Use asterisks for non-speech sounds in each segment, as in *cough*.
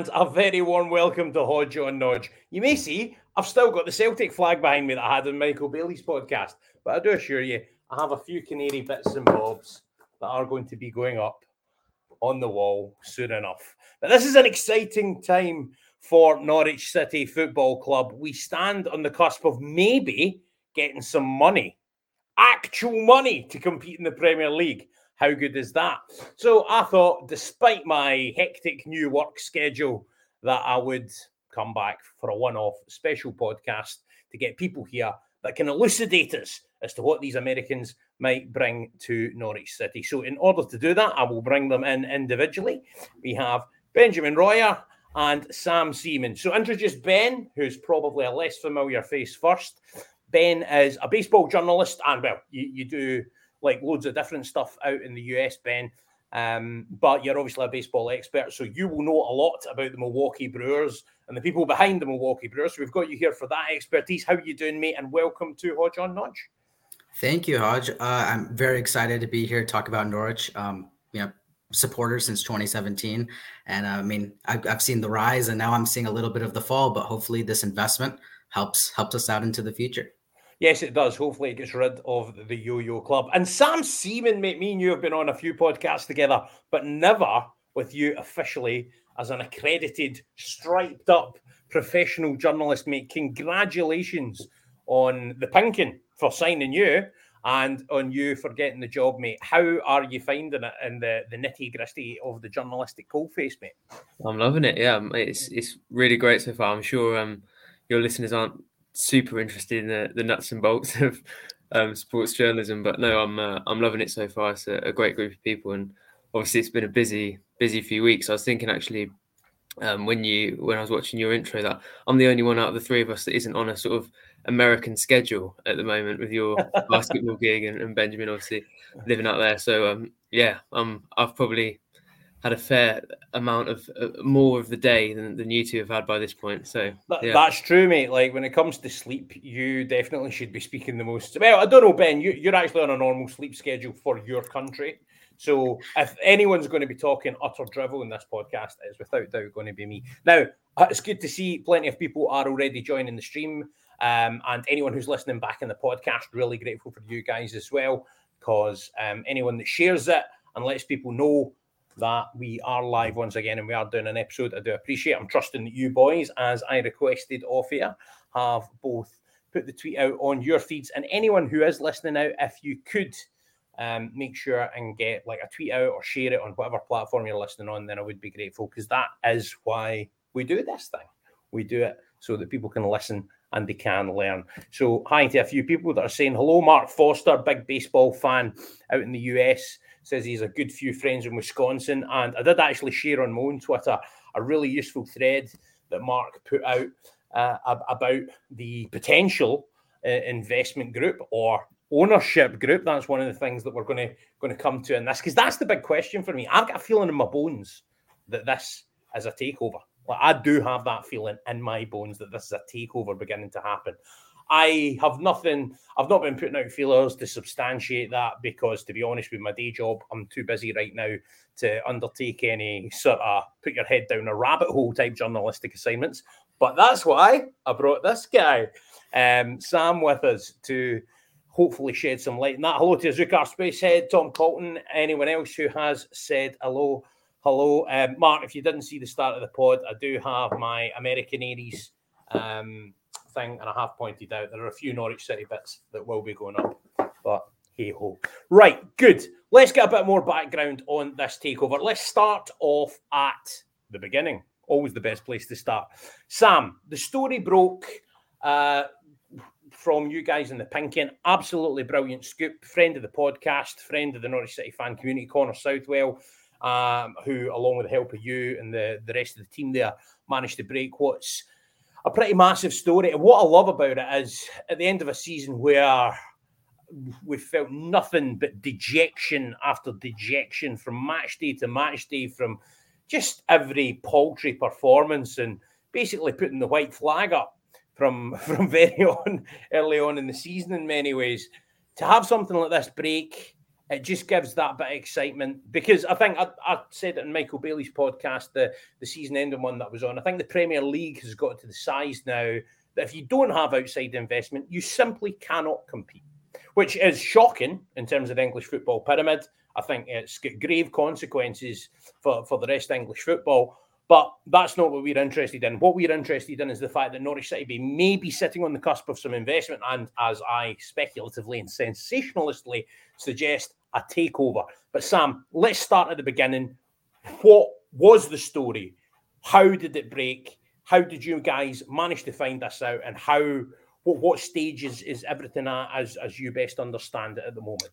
And a very warm welcome to Hodge on Nodge. You may see I've still got the Celtic flag behind me that I had in Michael Bailey's podcast, but I do assure you, I have a few canary bits and bobs that are going to be going up on the wall soon enough. But this is an exciting time for Norwich City Football Club. We stand on the cusp of maybe getting some money, actual money to compete in the Premier League. How good is that? So I thought, despite my hectic new work schedule, that I would come back for a one off special podcast to get people here that can elucidate us as to what these Americans might bring to Norwich City. So, in order to do that, I will bring them in individually. We have Benjamin Royer and Sam Seaman. So, introduce Ben, who's probably a less familiar face first. Ben is a baseball journalist, and well, you, you do like loads of different stuff out in the US, Ben. Um, but you're obviously a baseball expert, so you will know a lot about the Milwaukee Brewers and the people behind the Milwaukee Brewers. So we've got you here for that expertise. How you doing, mate? And welcome to Hodge on Nodge. Thank you, Hodge. Uh, I'm very excited to be here to talk about Norwich. Um, you know, supporter since 2017, and uh, I mean, I've, I've seen the rise, and now I'm seeing a little bit of the fall. But hopefully, this investment helps helps us out into the future. Yes, it does. Hopefully, it gets rid of the yo-yo club. And Sam Seaman, mate, me and you have been on a few podcasts together, but never with you officially as an accredited, striped up professional journalist, mate. Congratulations on the Pink'Un for signing you and on you for getting the job, mate. How are you finding it in the, the nitty gritty of the journalistic coalface, mate? I'm loving it. Yeah, it's it's really great so far. I'm sure um, your listeners aren't super interested in the, the nuts and bolts *laughs* of um, sports journalism. But no, I'm uh, I'm loving it so far. It's a, a, great group of people, and obviously it's been a busy busy few weeks. I was thinking actually um, when you when I was watching your intro that I'm the only one out of the three of us that isn't on a sort of American schedule at the moment with your *laughs* basketball gig and, and, Benjamin obviously living out there. So um, yeah, um, I've probably had a fair amount of uh, more of the day than, than you two have had by this point. So yeah. that's true, mate. Like when it comes to sleep, you definitely should be speaking the most. Well, I don't know, Ben. You, you're actually on a normal sleep schedule for your country. So if anyone's going to be talking utter drivel in this podcast, it's without doubt going to be me. Now, uh, it's good to see plenty of people are already joining the stream. Um, and anyone who's listening back in the podcast, really grateful for you guys as well. Because um, anyone that shares it and lets people know that we are live once again and we are doing an episode. I do appreciate. I'm trusting that you boys, as I requested off here, have both put the tweet out on your feeds. And anyone who is listening out, if you could um, make sure and get like a tweet out or share it on whatever platform you're listening on, then I would be grateful because that is why we do this thing. We do it so that people can listen and they can learn. So, hi to a few people that are saying hello. Mark Foster, big baseball fan out in the US says he's a good few friends in Wisconsin. And I did actually share on my own Twitter a really useful thread that Mark put out uh, about the potential uh, investment group or ownership group. That's one of the things that we're going to going to come to in this because that's the big question for me. I've got a feeling in my bones that this is a takeover. Like I do have that feeling in my bones that this is a takeover beginning to happen. I have nothing, I've not been putting out feelers to substantiate that because, to be honest, with my day job, I'm too busy right now to undertake any sort of put your head down a rabbit hole type journalistic assignments. But that's why I brought this guy, um, Sam, with us to hopefully shed some light on that. Hello to Zukar Spacehead, Tom Colton, anyone else who has said hello. Hello, um, Mark. If you didn't see the start of the pod, I do have my American Aries um, thing, and I have pointed out there are a few Norwich City bits that will be going up, but hey ho. Right, good. Let's get a bit more background on this takeover. Let's start off at the beginning. Always the best place to start. Sam, the story broke uh, from you guys in the Pink'Un. Absolutely brilliant scoop. Friend of the podcast, friend of the Norwich City fan community, Connor Southwell, um, who, along with the help of you and the, the rest of the team there, managed to break what's a pretty massive story. And what I love about it is at the end of a season where we felt nothing but dejection after dejection from match day to match day, from just every paltry performance, and basically putting the white flag up from *laughs* from very on early on in the season in many ways. To have something like this break It just gives that bit of excitement because I think I, I said it in Michael Bailey's podcast, the, the season ending one that was on. I think the Premier League has got to the size now that if you don't have outside investment, you simply cannot compete, which is shocking in terms of the English football pyramid. I think it's got grave consequences for, for the rest of English football. But that's not what we're interested in. What we're interested in is the fact that Norwich City may be sitting on the cusp of some investment, and as I speculatively and sensationalistly suggest, a takeover. But Sam, let's start at the beginning. What was the story? How did it break? How did you guys manage to find this out? And how what, what stages is everything at as as you best understand it at the moment?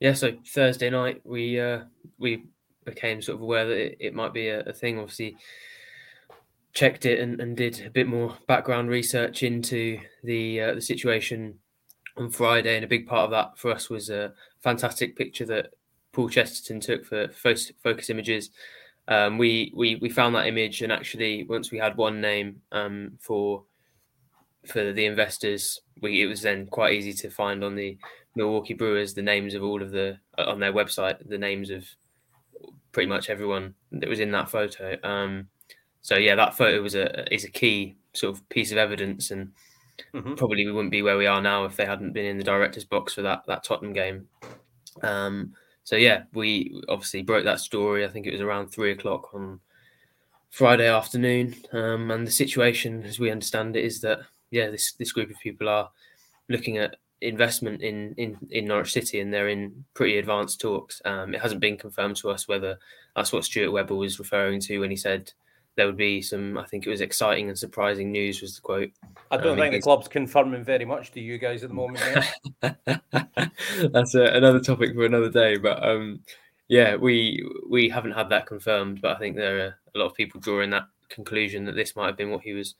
Yeah, so Thursday night we uh, we became sort of aware that it, it might be a, a, thing. Obviously, checked it and, and, did a bit more background research into the uh, the situation on Friday, and a big part of that for us was a fantastic picture that Paul Chesterton took for Focus Images. Um, we we we found that image, and actually, once we had one name um, for for the investors, we it was then quite easy to find on the Milwaukee Brewers the names of all of the on their website the names of pretty much everyone that was in that photo. Um, so yeah, that photo was a is a key sort of piece of evidence, and mm-hmm. probably we wouldn't be where we are now if they hadn't been in the director's box for that that Tottenham game. Um, so yeah, we obviously broke that story. I think it was around three o'clock on Friday afternoon, um, and the situation, as we understand it, is that yeah, this this group of people are looking at investment in, in, in Norwich City, and they're in pretty advanced talks. Um, it hasn't been confirmed to us whether that's what Stuart Webber was referring to when he said there would be some. I think it was exciting and surprising news. Was the quote? I don't um, think the club's confirming very much to you guys at the moment. *laughs* *laughs* that's a, another topic for another day. But um, yeah, we we haven't had that confirmed. But I think there are a lot of people drawing that conclusion that this might have been what he was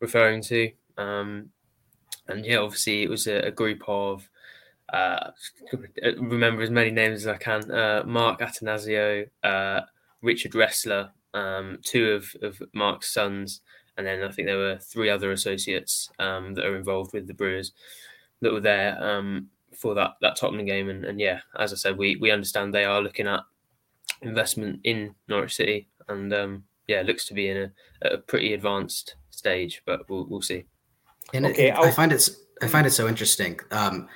referring to. Um, and yeah, obviously it was a, a group of uh, remember as many names as I can. Uh, Mark Attanasio, uh, Richard Ressler, um, two of, of Mark's sons, and then I think there were three other associates um, that are involved with the Brewers that were there um, for that that Tottenham game. And, and, yeah, as I said, we we understand they are looking at investment in Norwich City, and um, yeah, it looks to be in a, a pretty advanced stage, but we'll we'll see. And okay, it, I find it I find it so interesting. Um,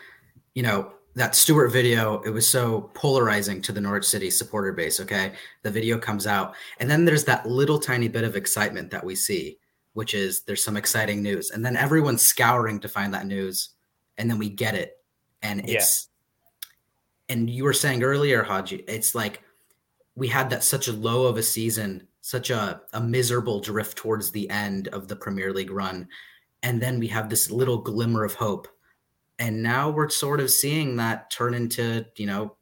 you know that Stuart video, it was so polarizing to the Norwich City supporter base. Okay, the video comes out, and then there's that little tiny bit of excitement that we see, which is there's some exciting news, and then everyone's scouring to find that news, and then we get it, and it's. Yeah. And you were saying earlier, Haji, it's like we had that such a low of a season, such a, a miserable drift towards the end of the Premier League run and then we have this little glimmer of hope and now we're sort of seeing that turn into you know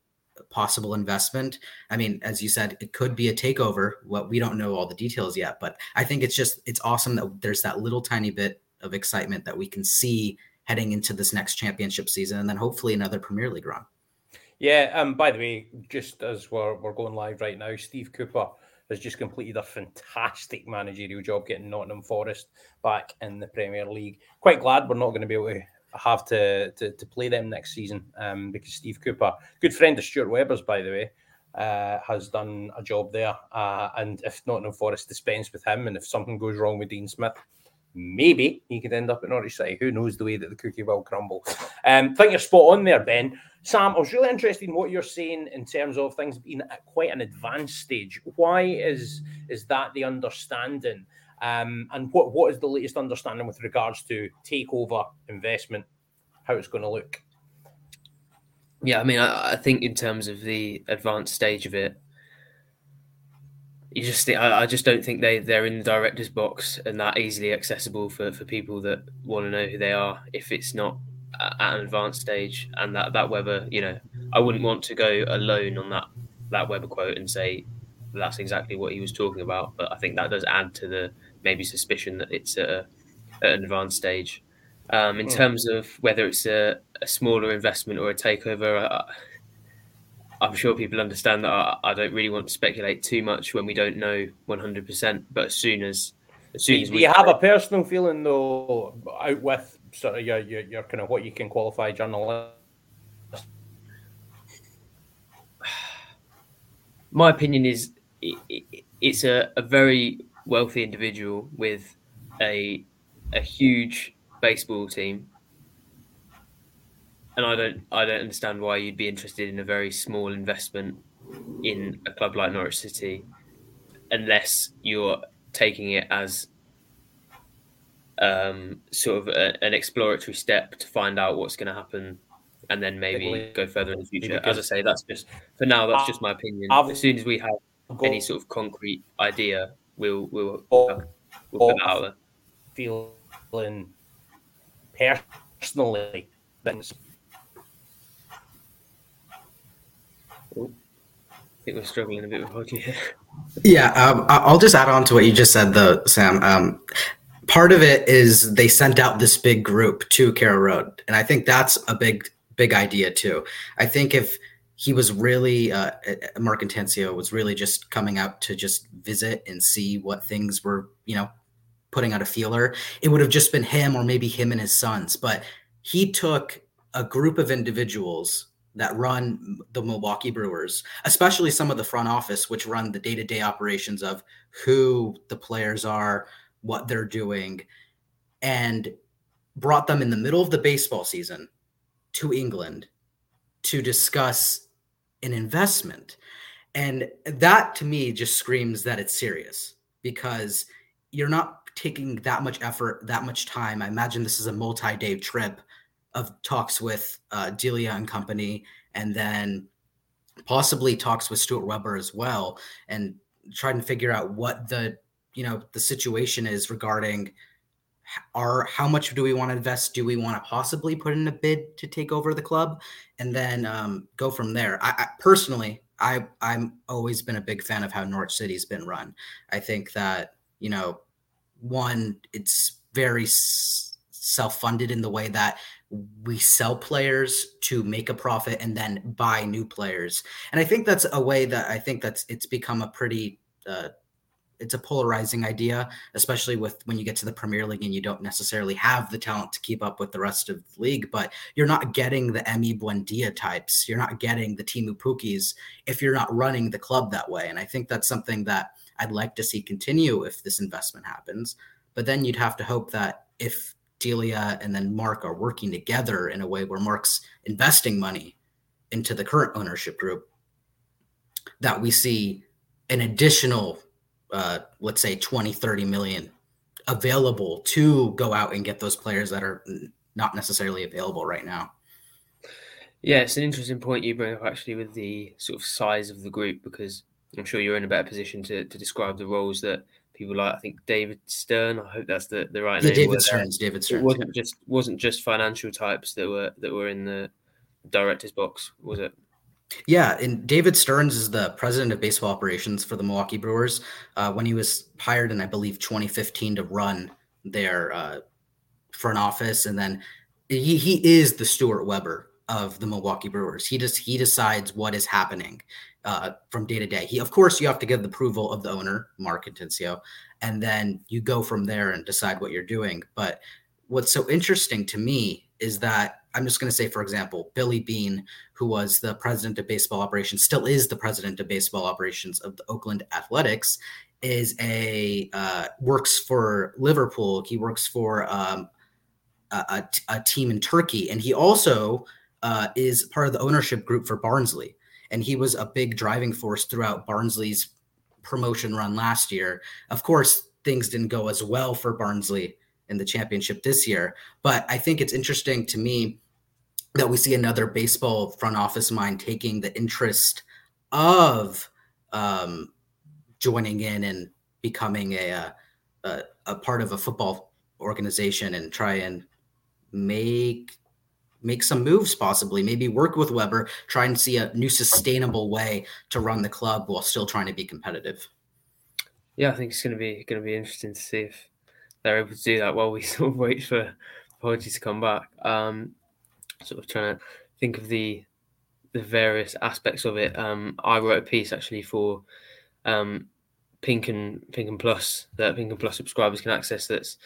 possible investment. I mean as you said it could be a takeover. What we don't know all the details yet but i think it's just it's awesome that there's that little tiny bit of excitement that we can see heading into this next championship season and then hopefully another premier league run. Yeah um by the way just as we're, we're going live right now steve cooper has just completed a fantastic managerial job getting Nottingham Forest back in the Premier League. Quite glad we're not going to be able to have to, to, to play them next season um, because Steve Cooper, good friend of Stuart Webber's, by the way, uh, has done a job there. Uh, and if Nottingham Forest dispense with him, and if something goes wrong with Dean Smith, maybe he could end up at Norwich City. Who knows the way that the cookie will crumble? Um, I think you're spot on there, Ben. Sam, I was really interested in what you're saying in terms of things being at quite an advanced stage. Why is is that the understanding? Um, and what what is the latest understanding with regards to takeover investment? How it's going to look? Yeah, I mean, I, I think in terms of the advanced stage of it, you just I, I, just don't think they they're in the director's box and that easily accessible for, for people that want to know who they are if it's not at an advanced stage and that that Webber you know I wouldn't want to go alone on that that Webber quote and say that's exactly what he was talking about but I think that does add to the maybe suspicion that it's at, a, at an advanced stage um, in mm. terms of whether it's a, a, smaller investment or a takeover I, I'm sure people understand that I, I, don't really want to speculate too much when we don't know 100%. But as soon as, as soon do, as do you have a personal feeling though, out with sort of your, your, your kind of what you can qualify journalist? *sighs* my opinion is it, it, it's a, a very wealthy individual with a a huge baseball team and I don't I don't understand why you'd be interested in a very small investment in a club like Norwich City unless you're taking it as um, sort of a, an exploratory step to find out what's going to happen and then maybe go further in the future. As I say, that's just for now. That's just my opinion. As soon as we have any sort of concrete idea, we'll we'll we'll, we'll put that out there. Feeling personally things I think we're struggling a bit with audio *laughs* here. Yeah, um, I'll just add on to what you just said, though, Sam. Um, part of it is they sent out this big group to Carrow Road, and I think that's a big, big idea too. I think if he was really uh, Mark Attanasio was really just coming out to just visit and see what things were, you know, putting out a feeler. It would have just been him or maybe him and his sons, but he took a group of individuals that run the Milwaukee Brewers, especially some of the front office, which run the day to day operations of who the players are, what they're doing, and brought them in the middle of the baseball season to England to discuss an investment. And that to me just screams that it's serious because you're not taking that much effort, that much time. I imagine this is a multi day trip of talks with uh, Delia and company, and then possibly talks with Stuart Webber as well, and trying to figure out what the you know the situation is regarding are how much do we want to invest? Do we want to possibly put in a bid to take over the club, and then um, go from there? I, I personally, I I'm always been a big fan of how Norwich City's been run. I think that you know, one, it's very self-funded in the way that we sell players to make a profit and then buy new players and i think that's a way that i think that's it's become a pretty uh, it's a polarizing idea especially with when you get to the premier league and you don't necessarily have the talent to keep up with the rest of the league but you're not getting the emi buendia types. You're not getting the Teemu Pukkis if you're not running the club that way. And i think that's something that i'd like to see continue if this investment happens. But then you'd have to hope that if Delia and then Mark are working together in a way where Mark's investing money into the current ownership group, that we see an additional, uh, let's say 20, 30 million available to go out and get those players that are not necessarily available right now. Yeah, it's an interesting point you bring up actually with the sort of size of the group because I'm sure you're in a better position to, to describe the roles that people like I think David Stern. I hope that's the, the right yeah, name. David Stearns. David Stearns. It wasn't yeah. just wasn't just financial types that were that were in the director's box, was it? Yeah, and David Stearns is the president of baseball operations for the Milwaukee Brewers. Uh, when he was hired in, I believe, 2015 to run their uh, front office, and then he he is the Stuart Webber of the Milwaukee Brewers. He just he decides what is happening uh, from day to day. He, of course, you have to get the approval of the owner, Mark Attanasio, and then you go from there and decide what you're doing. But what's so interesting to me is that I'm just going to say, for example, Billy Beane, who was the president of baseball operations, still is the president of baseball operations of the Oakland Athletics, is a uh, works for Liverpool. He works for um, a, a, team in Turkey, and he also uh, is part of the ownership group for Barnsley and he was a big driving force throughout Barnsley's promotion run last year. Of course, things didn't go as well for Barnsley in the championship this year, but I think it's interesting to me that we see another baseball front office mind taking the interest of um, joining in and becoming a, uh, a, a part of a football organization and try and make make some moves possibly maybe work with Webber try and see a new sustainable way to run the club while still trying to be competitive. Yeah i think it's going to be going to be interesting to see if they're able to do that while we *laughs* sort of wait for apologies to come back. Um sort of trying to think of the the various aspects of it um i wrote a piece actually for um Pink'Un pink and plus that Pink'Un plus subscribers can access that's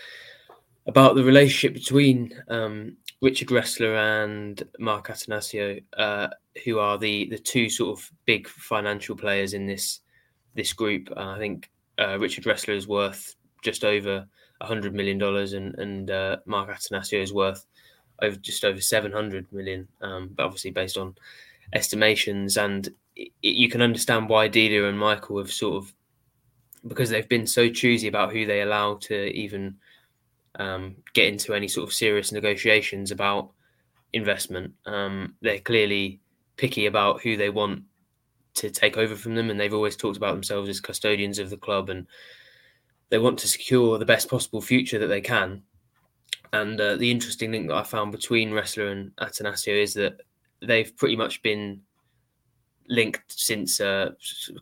about the relationship between um, Richard Ressler and Mark Attanasio, uh, who are the the two sort of big financial players in this this group. Uh, I think uh, Richard Ressler is worth just over hundred million dollars, and and uh, Mark Attanasio is worth over just over seven hundred million. Um, but obviously based on estimations, and it, you can understand why Delia and Michael have sort of because they've been so choosy about who they allow to even um, get into any sort of serious negotiations about investment. Um, they're clearly picky about who they want to take over from them, and they've always talked about themselves as custodians of the club, and they want to secure the best possible future that they can. And uh, the interesting link that I found between Ressler and Attanasio is that they've pretty much been linked since uh,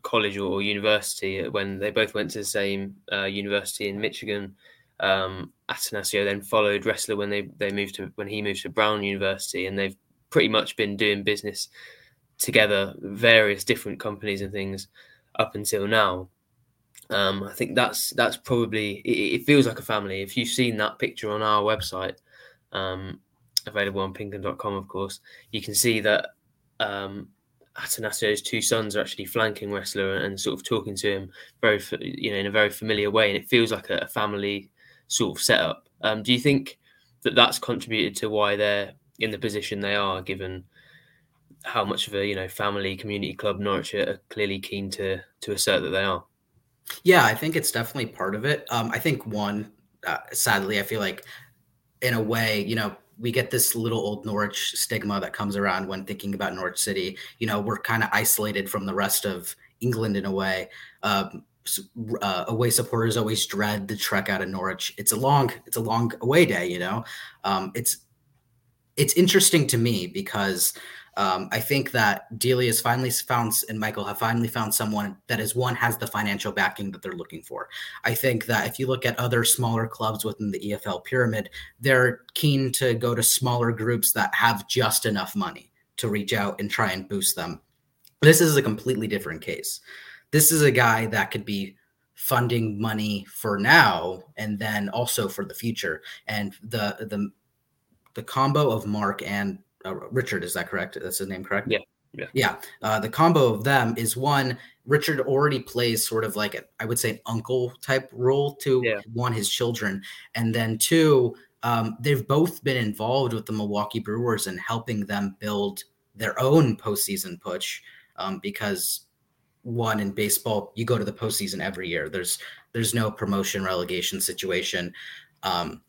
college or university when they both went to the same uh, university in Michigan. Um, Attanasio then followed Ressler when they they moved to when he moved to Brown University, and they've pretty much been doing business together, various different companies and things up until now. Um, I think that's that's probably it, it, feels like a family. If you've seen that picture on our website, um, available on pinkun.com, of course, you can see that um, Attanasio's two sons are actually flanking Ressler and sort of talking to him very, you know, in a very familiar way, and it feels like a, family sort of setup. Um, do you think that that's contributed to why they're in the position they are, given how much of a you know family community club Norwich are clearly keen to to assert that they are? Yeah, I think it's definitely part of it. Um, I think one, uh, sadly, I feel like in a way, you know, we get this little old Norwich stigma that comes around when thinking about Norwich City. You know, we're kind of isolated from the rest of England in a way. Um, uh, away supporters always dread the trek out of Norwich. It's a long, it's a long away day. You know, um, it's it's interesting to me because um, I think that Delia has finally found and Michael have finally found someone that is one has the financial backing that they're looking for. I think that if you look at other smaller clubs within the EFL pyramid, they're keen to go to smaller groups that have just enough money to reach out and try and boost them. This is a completely different case. This is a guy that could be funding money for now and then also for the future. And the the the combo of Mark and uh, Richard. Is that correct? That's his name, correct? Yeah. Yeah. Yeah. Uh, the combo of them is one, Richard already plays sort of like a, I would say an uncle type role to yeah. one, his children. And then two, um, they've both been involved with the Milwaukee Brewers and helping them build their own postseason push. Um, because one in baseball, you go to the postseason every year. There's there's no promotion relegation situation. Um,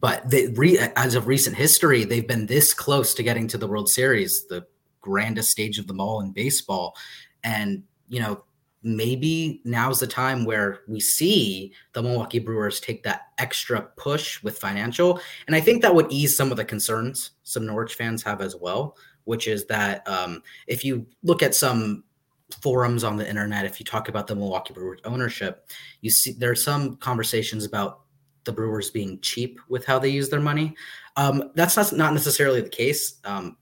but re, as of recent history, they've been this close to getting to the World Series, the grandest stage of them all in baseball. And, you know, maybe now's the time where we see the Milwaukee Brewers take that extra push with financial. And I think that would ease some of the concerns some Norwich fans have as well, which is that um, if you look at some forums on the internet, if you talk about the Milwaukee Brewers ownership, you see there are some conversations about the Brewers being cheap with how they use their money. Um, that's not, not necessarily the case. Um,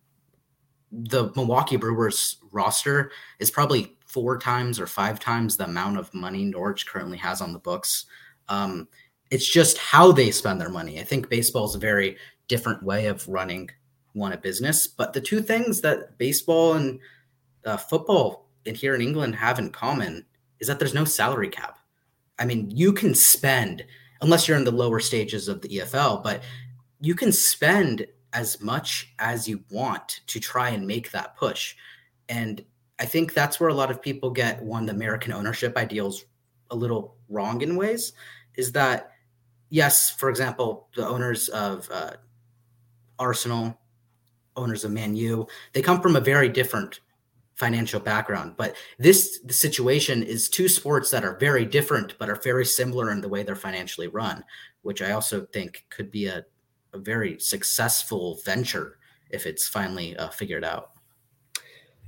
the Milwaukee Brewers roster is probably four times or five times the amount of money Norwich currently has on the books. Um, it's just how they spend their money. I think baseball is a very different way of running one a business. But the two things that baseball and uh, football in here in England have in common is that there's no salary cap. I mean, you can spend unless you're in the lower stages of the EFL, but you can spend as much as you want to try and make that push. And I think that's where a lot of people get one, the American ownership ideals a little wrong in ways is that, yes, for example, the owners of uh, Arsenal, owners of Man U, they come from a very different financial background. But this situation is two sports that are very different, but are very similar in the way they're financially run, which I also think could be a, a very successful venture if it's finally uh, figured out.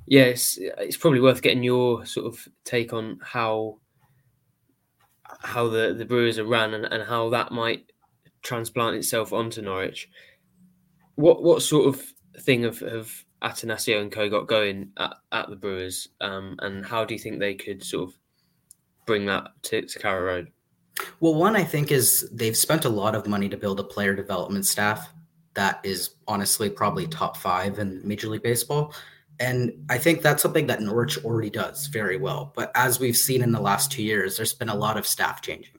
Yes, yeah, it's, it's probably worth getting your sort of take on how how the, the Brewers are run and, and how that might transplant itself onto Norwich. What what sort of thing have, have Attanasio and co got going at, at the Brewers, um, and how do you think they could sort of bring that to, to Carrow Road? Well, one I think is they've spent a lot of money to build a player development staff that is honestly probably top five in Major League Baseball. And I think that's something that Norwich already does very well. But as we've seen in the last two years, there's been a lot of staff changing.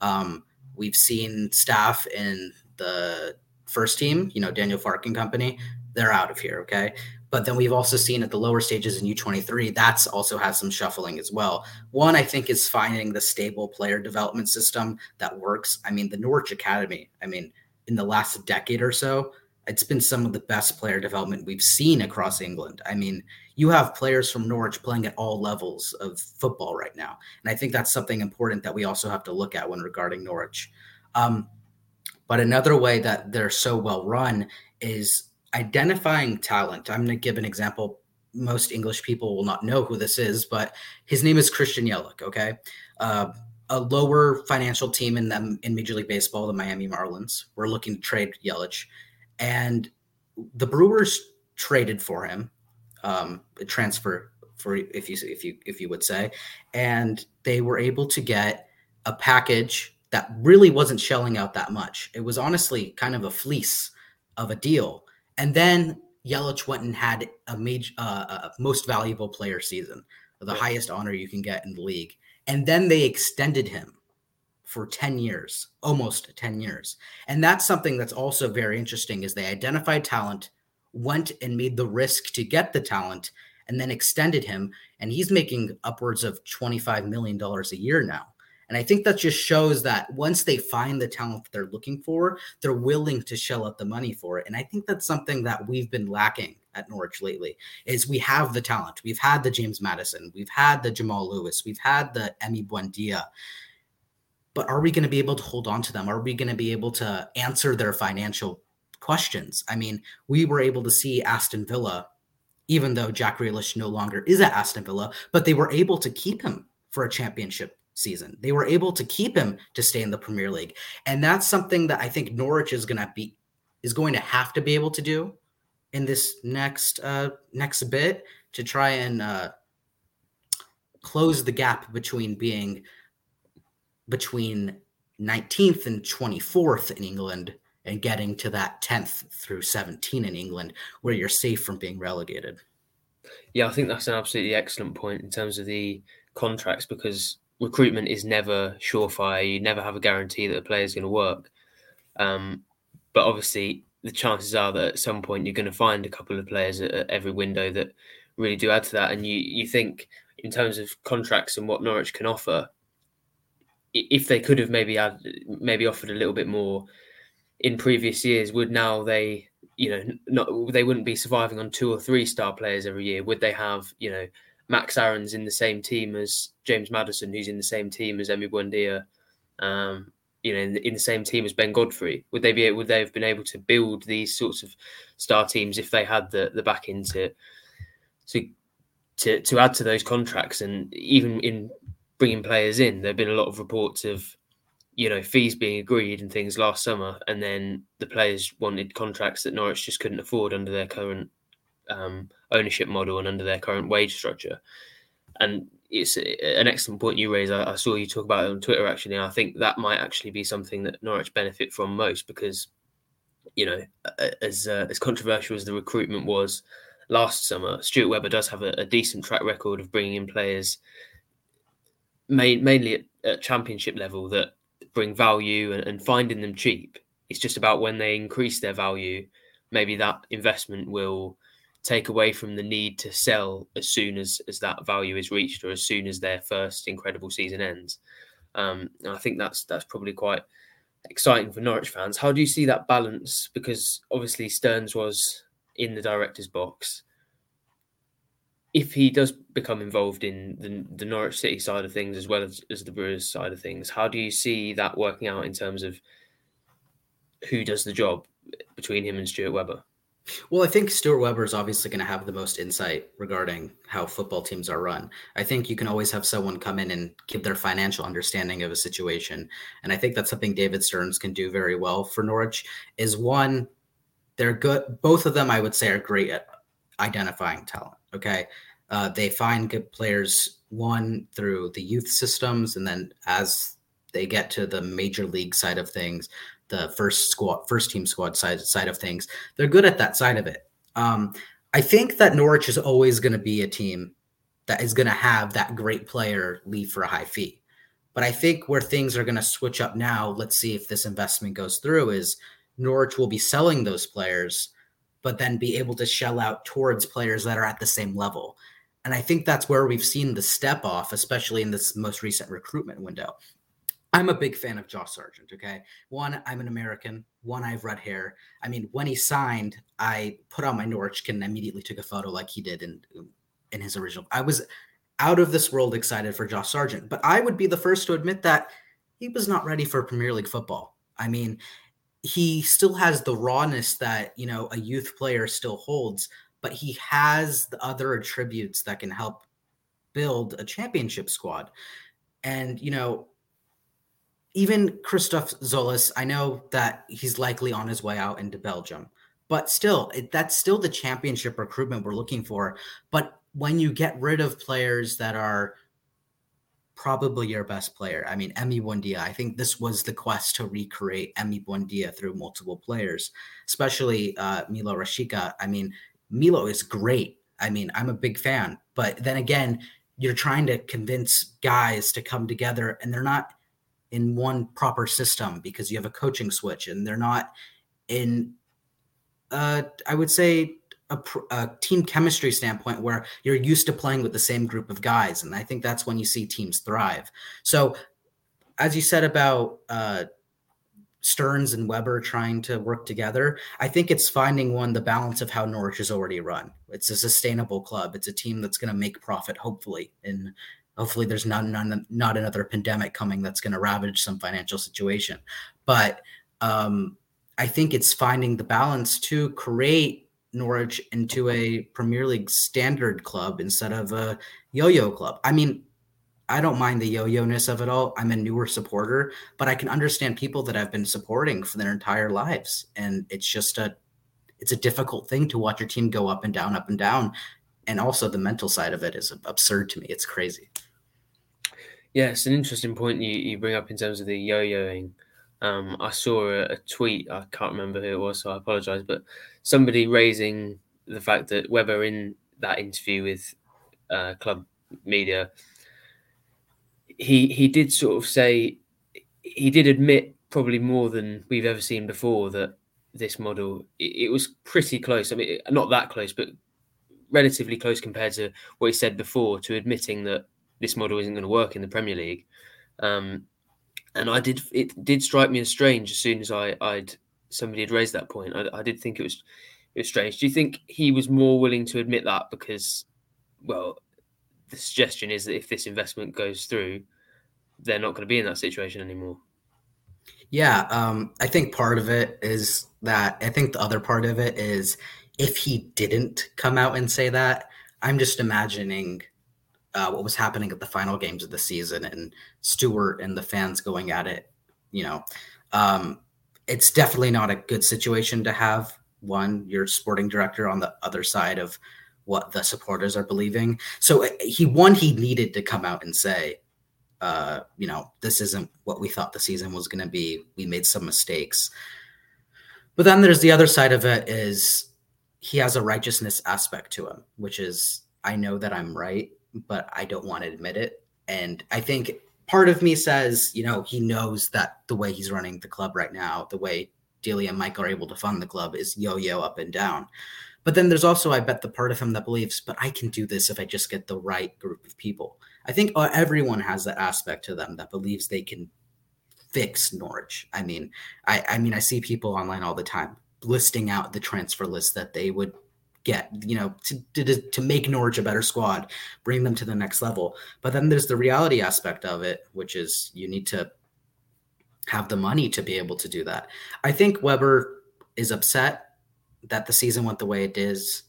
Um, we've seen staff in the first team, you know, Daniel Farke and company, they're out of here. Okay. But then we've also seen at the lower stages in U23, that's also has some shuffling as well. One, I think, is finding the stable player development system that works. I mean, the Norwich Academy, I mean, in the last decade or so, it's been some of the best player development we've seen across England. I mean, you have players from Norwich playing at all levels of football right now. And I think that's something important that we also have to look at when regarding Norwich. Um, but another way that they're so well run is identifying talent. I'm going to give an example. Most English people will not know who this is, but his name is Christian Yelich. Okay. Uh, a lower financial team in them in Major League Baseball, the Miami Marlins, were looking to trade Yelich and the Brewers traded for him, um, transfer for if you if you if you would say, and they were able to get a package that really wasn't shelling out that much. It was honestly kind of a fleece of a deal, and then Yelich went and had a major uh, a most valuable player season, the highest honor you can get in the league, and then they extended him for 10 years, almost 10 years. And that's something that's also very interesting is they identified talent, went and made the risk to get the talent and then extended him and he's making upwards of 25 million dollars a year now. And I think that just shows that once they find the talent that they're looking for, they're willing to shell out the money for it. And I think that's something that we've been lacking at Norwich lately is we have the talent. We've had the James Maddison, we've had the Jamal Lewis, we've had the Emi Buendia but are we going to be able to hold on to them? Are we going to be able to answer their financial questions? I mean, we were able to see Aston Villa, even though Jack Grealish no longer is at Aston Villa, but they were able to keep him for a championship season. They were able to keep him to stay in the Premier League. And that's something that I think Norwich is going to be is going to have to be able to do in this next uh next bit to try and uh close the gap between being between 19th and 24th in England and getting to that 10th through 17 in England where you're safe from being relegated. Yeah, I think that's an absolutely excellent point in terms of the contracts because recruitment is never surefire. You never have a guarantee that a player is going to work. Um, but obviously, the chances are that at some point you're going to find a couple of players at, at every window that really do add to that. And you you think in terms of contracts and what Norwich can offer, if they could have maybe had maybe offered a little bit more in previous years, would now they you know not they wouldn't be surviving on two or three star players every year? Would they have you know Max Aarons in the same team as James Maddison, who's in the same team as Emi Buendia, um, you know, in the, in the, same team as Ben Godfrey? Would they be would they have been able to build these sorts of star teams if they had the the backing to to to to add to those contracts and even in bringing players in. There have been a lot of reports of, you know, fees being agreed and things last summer, and then the players wanted contracts that Norwich just couldn't afford under their current um, ownership model and under their current wage structure. And it's an excellent point you raise. I, I saw you talk about it on Twitter actually. And I think that might actually be something that Norwich benefit from most because, you know, as uh, as controversial as the recruitment was last summer, Stuart Webber does have a, a decent track record of bringing in players mainly at, at, championship level that bring value and, and finding them cheap. It's just about when they increase their value, maybe that investment will take away from the need to sell as soon as as that value is reached or as soon as their first incredible season ends. Um, and I think that's that's probably quite exciting for Norwich fans. How do you see that balance? Because obviously Stearns was in the director's box if he does become involved in the, the Norwich City side of things as well as, as the Brewers side of things, how do you see that working out in terms of who does the job between him and Stuart Webber? Well, I think Stuart Webber is obviously going to have the most insight regarding how football teams are run. I think you can always have someone come in and give their financial understanding of a situation, and I think that's something David Stearns can do very well for Norwich. Is one, they're good. Both of them, I would say, are great at identifying talent. Okay. Uh, they find good players, one through the youth systems, and then as they get to the major league side of things, the first squad, first team squad side side of things. They're good at that side of it. Um, I think that Norwich is always going to be a team that is going to have that great player leave for a high fee. But I think where things are going to switch up now, let's see if this investment goes through, is Norwich will be selling those players, but then be able to shell out towards players that are at the same level. And I think that's where we've seen the step off, especially in this most recent recruitment window. I'm a big fan of Josh Sargent. Okay. One, I'm an American. One, I have red hair. I mean, when he signed, I put on my Norwich kit and immediately took a photo like he did in in his original. I was out of this world excited for Josh Sargent, but I would be the first to admit that he was not ready for Premier League football. I mean, he still has the rawness that, you know, a youth player still holds, but he has the other attributes that can help build a championship squad. And, you know, even Christos Tzolis, I know that he's likely on his way out into Belgium, but still, it, that's still the championship recruitment we're looking for. But when you get rid of players that are probably your best player, I mean, Emi Buendia, I think this was the quest to recreate Emi Buendia through multiple players, especially uh, Milot Rashica. I mean, Milo is great. I mean, I'm a big fan, but then again, you're trying to convince guys to come together and they're not in one proper system because you have a coaching switch and they're not in uh, I would say a, a, team chemistry standpoint where you're used to playing with the same group of guys and I think that's when you see teams thrive. So as you said about uh, Stearns and Webber trying to work together. I think it's finding one the balance of how Norwich is already run. It's a sustainable club. It's a team that's going to make profit, hopefully, in hopefully there's not not, not another pandemic coming that's going to ravage some financial situation. But um, i think it's finding the balance to create norwich into a premier league standard club instead of a yo-yo club. I mean i don't mind the yo-yo-ness of it all. I'm a newer supporter but i can understand people that have been supporting for their entire lives and it's just a it's a difficult thing to watch your team go up and down up and down. And also the mental side of it is absurd to me. It's crazy yeah, it's an interesting point you, you bring up in terms of the yo-yoing. Um, I saw a, a, tweet. I can't remember who it was, so I apologise. But somebody raising the fact that Webber in that interview with uh, club media, he he did sort of say he did admit probably more than we've ever seen before that this model it, it was pretty close. I mean, not that close, but relatively close compared to what he said before to admitting that this model isn't going to work in the Premier League. Um, and I did it did strike me as strange as soon as I I'd somebody had raised that point. I, I did think it was it was strange. Do you think he was more willing to admit that because, well, the suggestion is that if this investment goes through, they're not going to be in that situation anymore. Yeah, um, I think part of it is that. I think the other part of it is if he didn't come out and say that, I'm just imagining uh, what was happening at the final games of the season and Stuart and the fans going at it. You know, um, it's definitely not a good situation to have one your sporting director on the other side of what the supporters are believing. So uh, he one he needed to come out and say, uh, you know, this isn't what we thought the season was going to be. We made some mistakes. But then there's the other side of it is he has a righteousness aspect to him, which is I know that I'm right but I don't want to admit it. And I think part of me says, you know, he knows that the way he's running the club right now, the way Delia and Mike are able to fund the club is yo yo up and down. But then there's also, I bet, the part of him that believes, but I can do this if I just get the right group of people. I think uh, everyone has that aspect to them that believes they can fix Norwich. I mean, I, I mean, I see people online all the time listing out the transfer list that they would get, you know, to, to, to make Norwich a better squad, bring them to the next level. But then there's the reality aspect of it, which is you need to have the money to be able to do that. I think Webber is upset that the season went the way it is,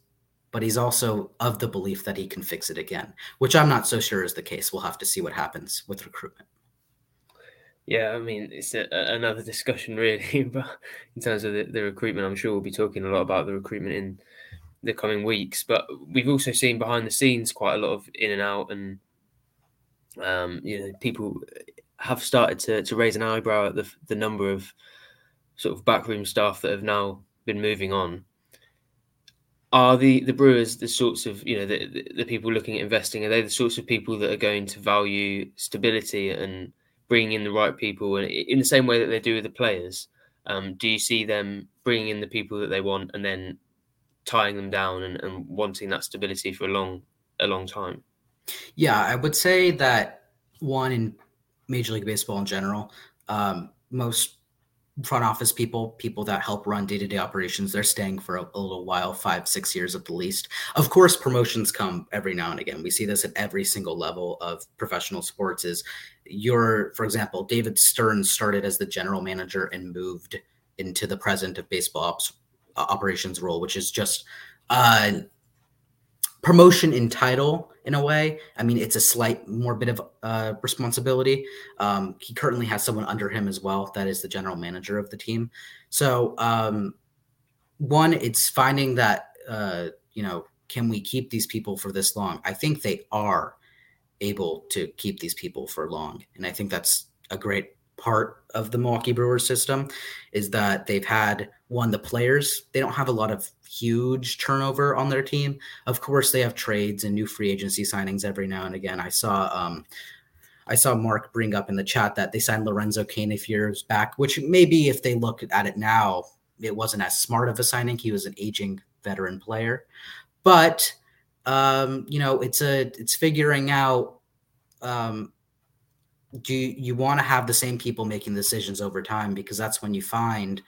but he's also of the belief that he can fix it again, which I'm not so sure is the case. We'll have to see what happens with recruitment. Yeah, I mean, it's a, another *laughs* discussion, really, *laughs* but in terms of the, the, recruitment, I'm sure we'll be talking a lot about the recruitment in the coming weeks. But we've also seen behind the scenes quite a lot of in and out, and um, you know, people have started to, to raise an eyebrow at the the number of sort of backroom staff that have now been moving on. Are the the brewers the sorts of you know the, the, the people looking at investing? Are they the sorts of people that are going to value stability and bringing in the right people, and in the same way that they do with the players? Um, do you see them bringing in the people that they want and then tying them down and, and wanting that stability for a long a long time? Yeah, I would say that one in Major League Baseball in general, um, most front office people, people that help run day to day operations, they're staying for a, a, little while, five, six years at the least. Of course, promotions come every now and again. We see this at every single level of professional sports. Is your, for example, David Stearns started as the general manager and moved into the president of baseball ops, uh, operations role, which is just uh, promotion in title in a way. I mean, it's a slight more bit of uh, responsibility. Um, he currently has someone under him as well that is the general manager of the team. So, um, one, it's finding that uh, you know, can we keep these people for this long? I think they are able to keep these people for long, and I think that's a great part of the Milwaukee Brewers system is that they've had one the players they don't have a lot of huge turnover on their team. Of course they have trades and new free agency signings every now and again. I saw um i saw mark bring up in the chat that they signed lorenzo cain a few years back which maybe if they look at it now it wasn't as smart of a signing. He was an aging veteran player. But um you know it's a it's figuring out um do you, you want to have the same people making decisions over time because that's when you find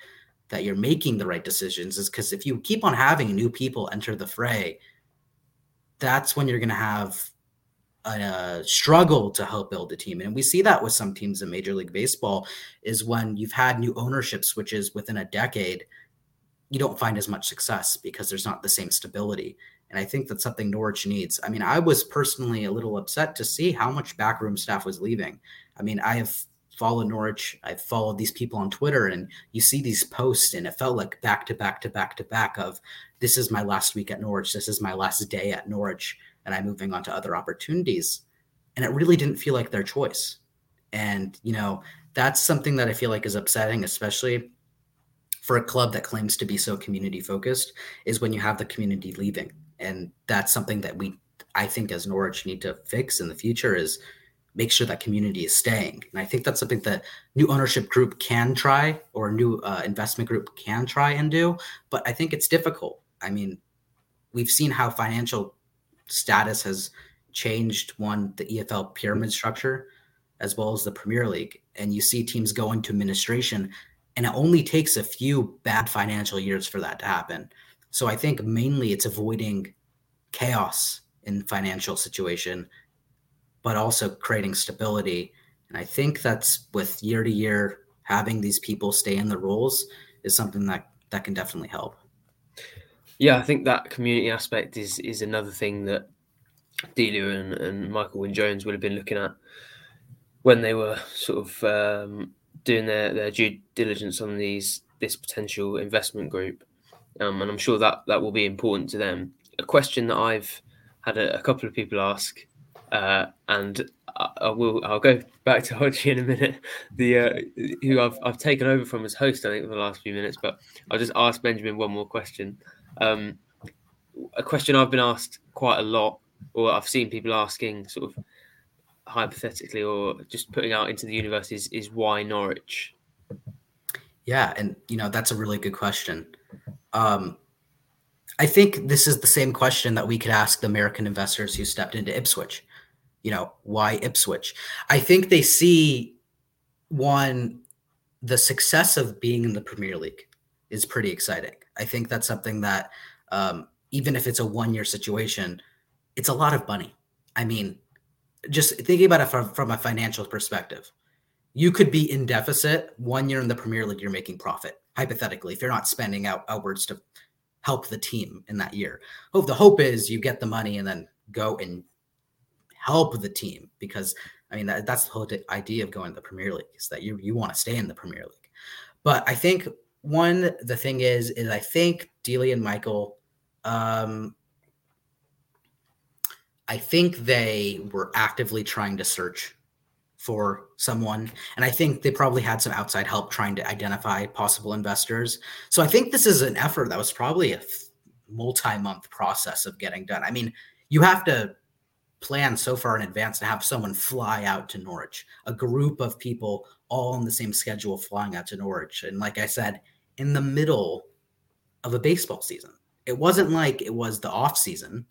that you're making the right decisions is because if you keep on having new people enter the fray that's when you're going to have a, struggle to help build a team and we see that with some teams in major league baseball is when you've had new ownership switches within a decade you don't find as much success because there's not the same stability and I think that's something Norwich needs. I mean, I was personally a little upset to see how much backroom staff was leaving. I mean, I have followed Norwich, I've followed these people on Twitter, and you see these posts, and it felt like back to back to back to back of this is my last week at Norwich, this is my last day at Norwich, and I'm moving on to other opportunities. And it really didn't feel like their choice. And, you know, that's something that I feel like is upsetting, especially for a club that claims to be so community focused, is when you have the community leaving and that's something that we i think as norwich need to fix in the future is make sure that community is staying. And i think that's something that new ownership group can try or a new uh, investment group can try and do but i think it's difficult. I mean we've seen how financial status has changed one the efl pyramid structure as well as the premier league. And you see teams go into administration and it only takes a few bad financial years for that to happen. So I think mainly it's avoiding chaos in financial situation, but also creating stability. And I think that's with year to year having these people stay in the roles is something that that can definitely help. Yeah, I think that community aspect is is another thing that Delia and, and Michael Wynn Jones would have been looking at when they were sort of um, doing their, their due diligence on these this potential investment group um, and I'm sure that that will be important to them. A question that I've had a, a couple of people ask, uh, and I, I, will I'll go back to *laughs* Hodgie in a minute. The uh, who I've I've taken over from as host, I think, for the last few minutes. But I'll just ask Benjamin one more question. Um, a question I've been asked quite a lot, or I've seen people asking, sort of hypothetically, or just putting out into the universe, is is why Norwich? Yeah, and you know that's a really good question. Um, I think this is the same question that we could ask the American investors who stepped into Ipswich. You know, why Ipswich? I think they see one, the success of being in the Premier League is pretty exciting. I think that's something that, um, even if it's a one year situation, it's a lot of money. I mean, just thinking about it from, from a financial perspective, you could be in deficit one year in the Premier League, you're making profit hypothetically, if you're not spending out outwards to help the team in that year. Hope the hope is you get the money and then go and help the team because I mean that, that's the whole idea of going to the Premier League is that you you want to stay in the Premier League. But I think one the thing is is I think Delia and Michael um I think they were actively trying to search for someone. And I think they probably had some outside help trying to identify possible investors. So I think this is an effort that was probably a multi month process of getting done. I mean, you have to plan so far in advance to have someone fly out to Norwich, a group of people all on the same schedule flying out to Norwich. And like I said, in the middle of a baseball season. It wasn't like it was the off season.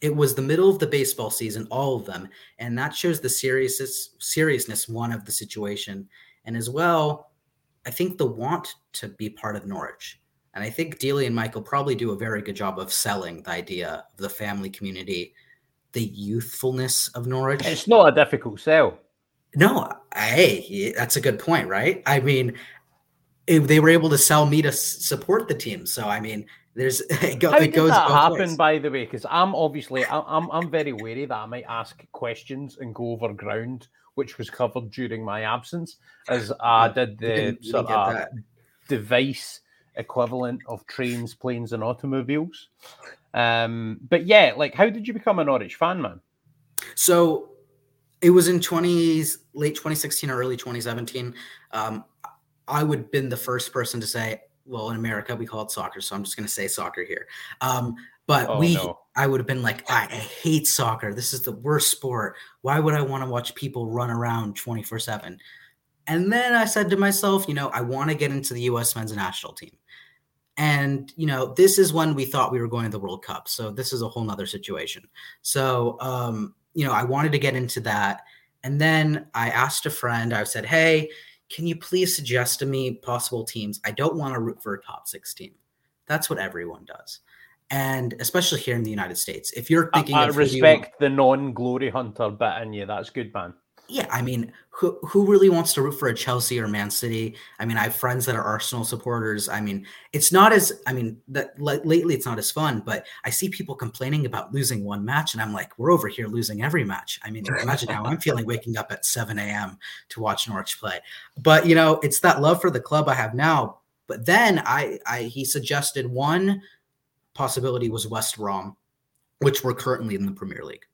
It was the middle of the baseball season, all of them, and that shows the seriousness seriousness one of the situation, and as well, I think the want to be part of Norwich, and I think Delia and Michael probably do a very good job of selling the idea of the family community, the youthfulness of Norwich. It's not a difficult sell. No, hey, that's a good point, right? I mean, they were able to sell me to support the team, so I mean, there's *laughs* it, go, How it goes that happen, ways. by the way? Because I'm obviously I'm I'm very wary that I might ask questions and go over ground which was covered during my absence, as I did the sort of device equivalent of trains, planes, and automobiles. Um, but yeah, like, how did you become a Norwich fan, man? So it was in 20s, late 2016 or early 2017. Um, I would have been the first person to say, well, in America we call it soccer, so I'm just going to say soccer here. Um, but oh, we, no. I would have been like, I, I, hate soccer. This is the worst sport. Why would I want to watch people run around 24 seven? And then I said to myself, you know, I want to get into the U.S. men's national team. And you know, this is when we thought we were going to the World Cup. So this is a whole nother situation. So um, you know, I wanted to get into that. And then I asked a friend, I said, Hey, can you please suggest to me possible teams? I don't want to root for a top six team. That's what everyone does. And especially here in the United States, if you're thinking, I, I respect the non-glory hunter bit in you. That's good, man yeah, I mean, who who really wants to root for a Chelsea or Man City? I mean, I have friends that are Arsenal supporters. I mean, it's not as I mean that lately it's not as fun, but I see people complaining about losing one match, and I'm like, we're over here losing every match. I mean, imagine how I'm feeling waking up at 7 a.m. to watch Norwich play. But you know, it's that love for the club I have now. But then I, I he suggested one possibility was West Brom, which were currently in the Premier League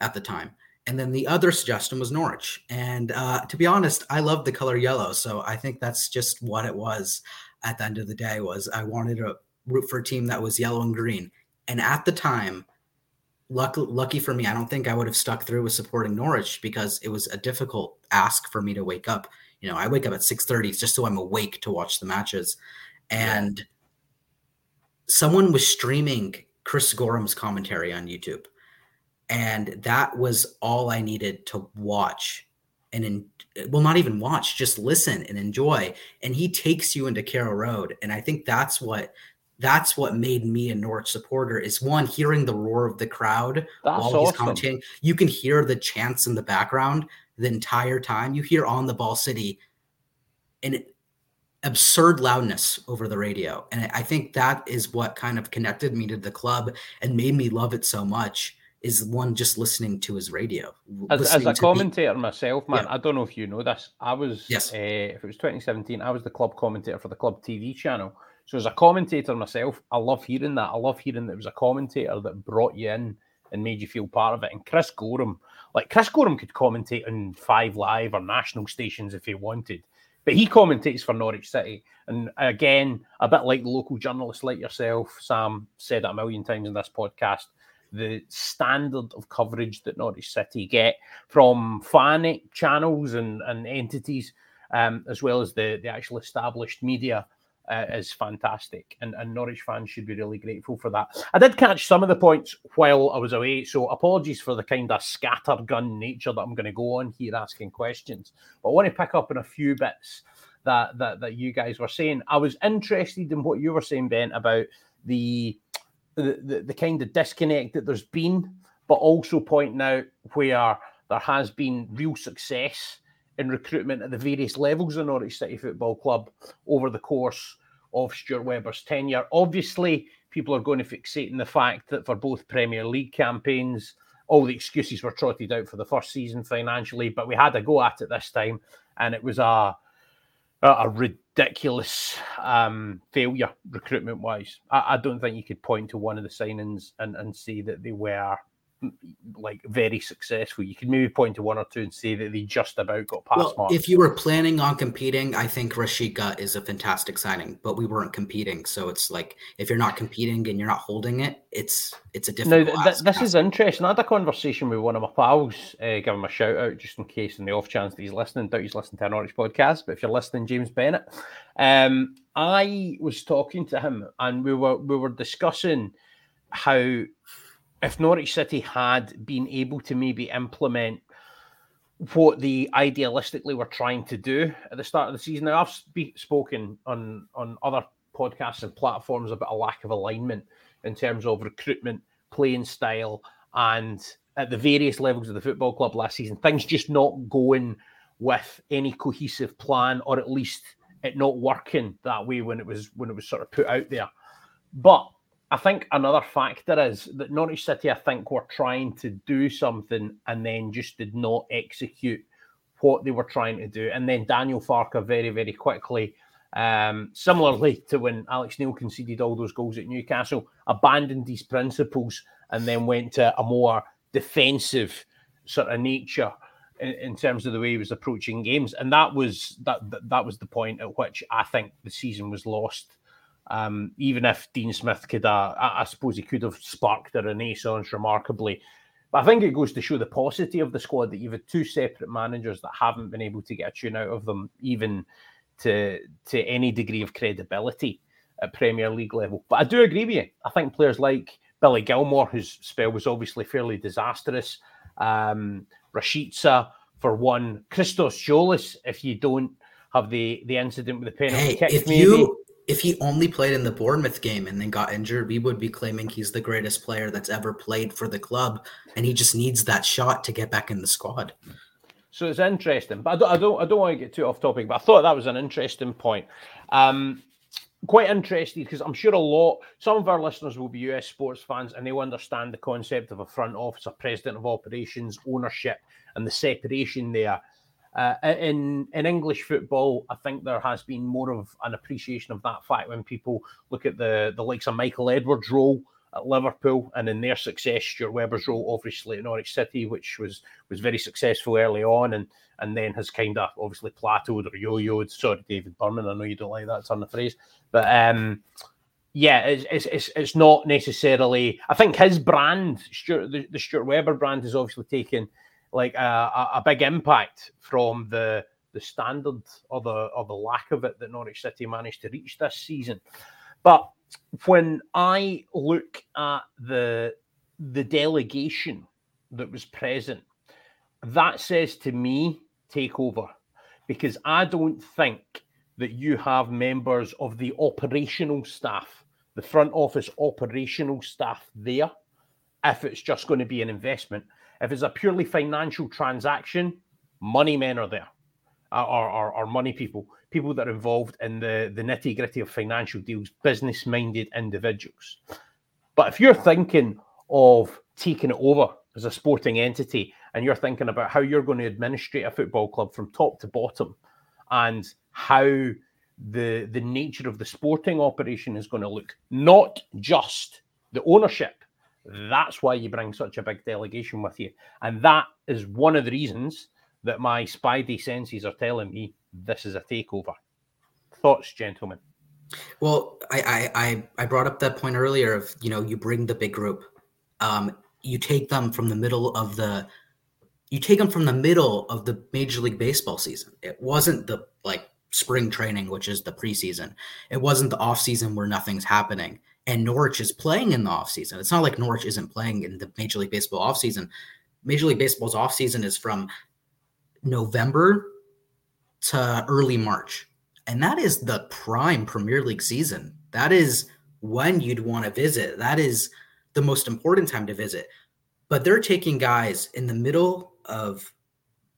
at the time. And then the other suggestion was Norwich. And uh, to be honest, I love the color yellow. So I think that's just what it was at the end of the day was I wanted to root for a team that was yellow and green. And at the time, lucky, lucky for me, I don't think I would have stuck through with supporting Norwich because it was a difficult ask for me to wake up. You know, I wake up at 6:30 just so I'm awake to watch the matches. And someone was streaming Chris Goreham's commentary on YouTube and that was all I needed to watch and in, well not even watch just listen and enjoy. And he takes you into Carrow Road. And I think that's what that's what made me a Norwich supporter is one hearing the roar of the crowd that's while he's awesome. commentating. You can hear the chants in the background the entire time. You hear on the ball city and absurd loudness over the radio. And I think that is what kind of connected me to the club and made me love it so much is one just listening to his radio. As, as a commentator myself, man, yeah. I don't know if you know this. I was, yes. Uh, if it was 2017, I was the club commentator for the club TV channel. So as a commentator myself, I love hearing that. I love hearing that it was a commentator that brought you in and made you feel part of it. And Chris Goreham, like Chris Goreham could commentate on Five Live or national stations if he wanted, but he commentates for Norwich City. And again, a bit like local journalists like yourself, Sam said it a million times in this podcast the standard of coverage that Norwich City get from fan channels and, and entities, um, as well as the, the actual established media, uh, is fantastic. And, and Norwich fans should be really grateful for that. I did catch some of the points while I was away, so apologies for the kind of scattergun nature that I'm going to go on here asking questions. But I want to pick up on a few bits that, that, that you guys were saying. I was interested in what you were saying, Ben, about the the, the, kind of disconnect that there's been, but also pointing out where there has been real success in recruitment at the various levels of Norwich City Football Club over the course of Stuart Webber's tenure. Obviously, people are going to fixate on the fact that for both Premier League campaigns, all the excuses were trotted out for the first season financially, but we had a go at it this time, and it was a a ridiculous um, failure recruitment wise. I, I, don't think you could point to one of the signings and, and say that they were like very successful. You could maybe point to one or two and say that they just about got past. Well, if you were planning on competing, I think Rashica is a fantastic signing, but we weren't competing, so it's like if you're not competing and you're not holding it, it's it's a different. Now, th- this is interesting. I had a conversation with one of my pals, uh, give him a shout out just in case, in the off chance that he's listening. Doubt he's listening to an Norwich podcast, but if you're listening, James Bennett, um, I was talking to him and we were we were discussing how if Norwich City had been able to maybe implement what they idealistically were trying to do at the start of the season. Now, I've spoken on on other podcasts and platforms about a lack of alignment in terms of recruitment, playing style, and at the various levels of the football club last season, things just not going with any cohesive plan, or at least it not working that way when it was when it was sort of put out there. But I think another factor is that Norwich City, I think, were trying to do something and then just did not execute what they were trying to do. And then Daniel Farke very, very quickly, um, similarly to when Alex Neil conceded all those goals at Newcastle, abandoned these principles and then went to a more defensive sort of nature in, in terms of the way he was approaching games. And that was that that was the point at which I think the season was lost um, even if Dean Smith could, uh, I, I, suppose he could have sparked a renaissance remarkably. But I think it goes to show the paucity of the squad that you've had two separate managers that haven't been able to get a tune out of them, even to to any degree of credibility at Premier League level. But I do agree with you. I think players like Billy Gilmour, whose spell was obviously fairly disastrous, um, Rashica for one, Christos Tzolis, if you don't have the the incident with the penalty hey, kick, maybe. You if he only played in the Bournemouth game and then got injured, we would be claiming he's the greatest player that's ever played for the club, and he just needs that shot to get back in the squad. So it's interesting, but I don't, I don't, I don't want to get too off topic. But I thought that was an interesting point. Um, quite interested because I'm sure a lot, some of our listeners will be US sports fans, and they'll understand the concept of a front office, a president of operations, ownership, and the separation there. Uh, in in English football, I think there has been more of an appreciation of that fact when people look at the the likes of Michael Edwards' role at Liverpool and in their success, Stuart Webber's role obviously at Norwich City, which was was very successful early on and and then has kind of obviously plateaued or yo-yoed. Sorry, David Berman, I know you don't like that turn of phrase, but um, yeah, it's, it's, it's, it's not necessarily. I think his brand, Stuart, the, the Stuart Webber brand, is obviously taken like a, a big impact from the the standard or the or the lack of it that Norwich City managed to reach this season. But when I look at the the delegation that was present, that says to me take over because I don't think that you have members of the operational staff, the front office operational staff there, if it's just going to be an investment. If it's a purely financial transaction, money men are there, uh, or, or, money people, people that are involved in the, the nitty gritty of financial deals, business minded individuals. But if you're thinking of taking it over as a sporting entity and you're thinking about how you're going to administrate a football club from top to bottom and how the the nature of the sporting operation is going to look, not just the ownership, that's why you bring such a big delegation with you. And that is one of the reasons that my spidey senses are telling me this is a takeover. Thoughts, gentlemen? Well, I, I I brought up that point earlier of you know you bring the big group, um, you take them from the middle of the, you take them from the middle of the Major League Baseball season. It wasn't the like spring training, which is the preseason. It wasn't the off season where nothing's happeing and Norwich is playing in the offseason. It's not like Norwich isn't playing in the Major League Baseball offseason. Major League Baseball's offseason is from November to early March. And that is the prime Premier League season. That is when you'd want to visit. That is the most important time to visit. But they're taking guys in the middle of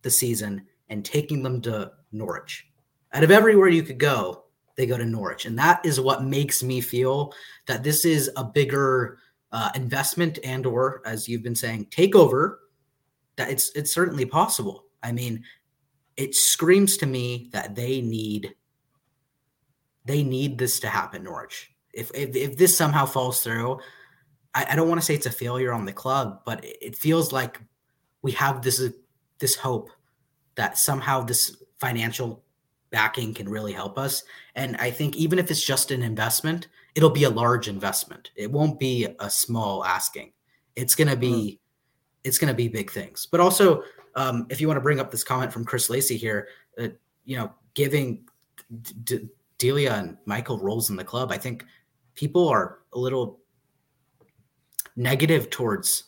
the season and taking them to Norwich. Out of everywhere you could go, they go to Norwich. And that is what makes me feel that this is a bigger uh, investment and or as you've been saying takeover that it's it's certainly possible. I mean, it screams to me that they need they need this to happen Norwich. If if, if this somehow falls through, I, I don't want to say it's a failure on the club, but it, it feels like we have this this hope that somehow this financial backing can really help us. And I think even if it's just an investment, it'll be a large investment. It won't be a small asking. It's going to be mm. it's going to be big things. But also, um, if you want to bring up this comment from Chris Lacey here, uh, you know, giving D- Delia and Michael roles in the club, I think people are a little negative towards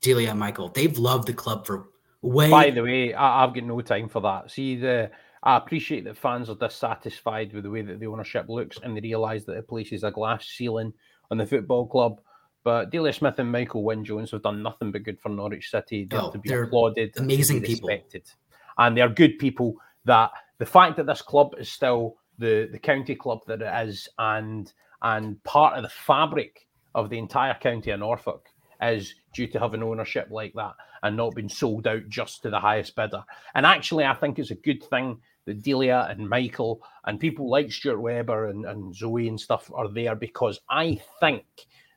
Delia and Michael. They've loved the club for way. By the way, I, have got no time for that. See the I appreciate that fans are dissatisfied with the way that the ownership looks and they realise that it places a glass ceiling on the football club. But Delia Smith and Michael Wynn Jones have done nothing but good for Norwich City. They're oh, to be applauded, amazing respected. people, and they're good people. That the fact that this club is still the the county club that it is, and and part of the fabric of the entire county of Norfolk is due to having ownership like that and not being sold out just to the highest bidder. And actually, I think it's a good thing that Delia and Michael and people like Stuart Webber and, and Zoe and stuff are there because I think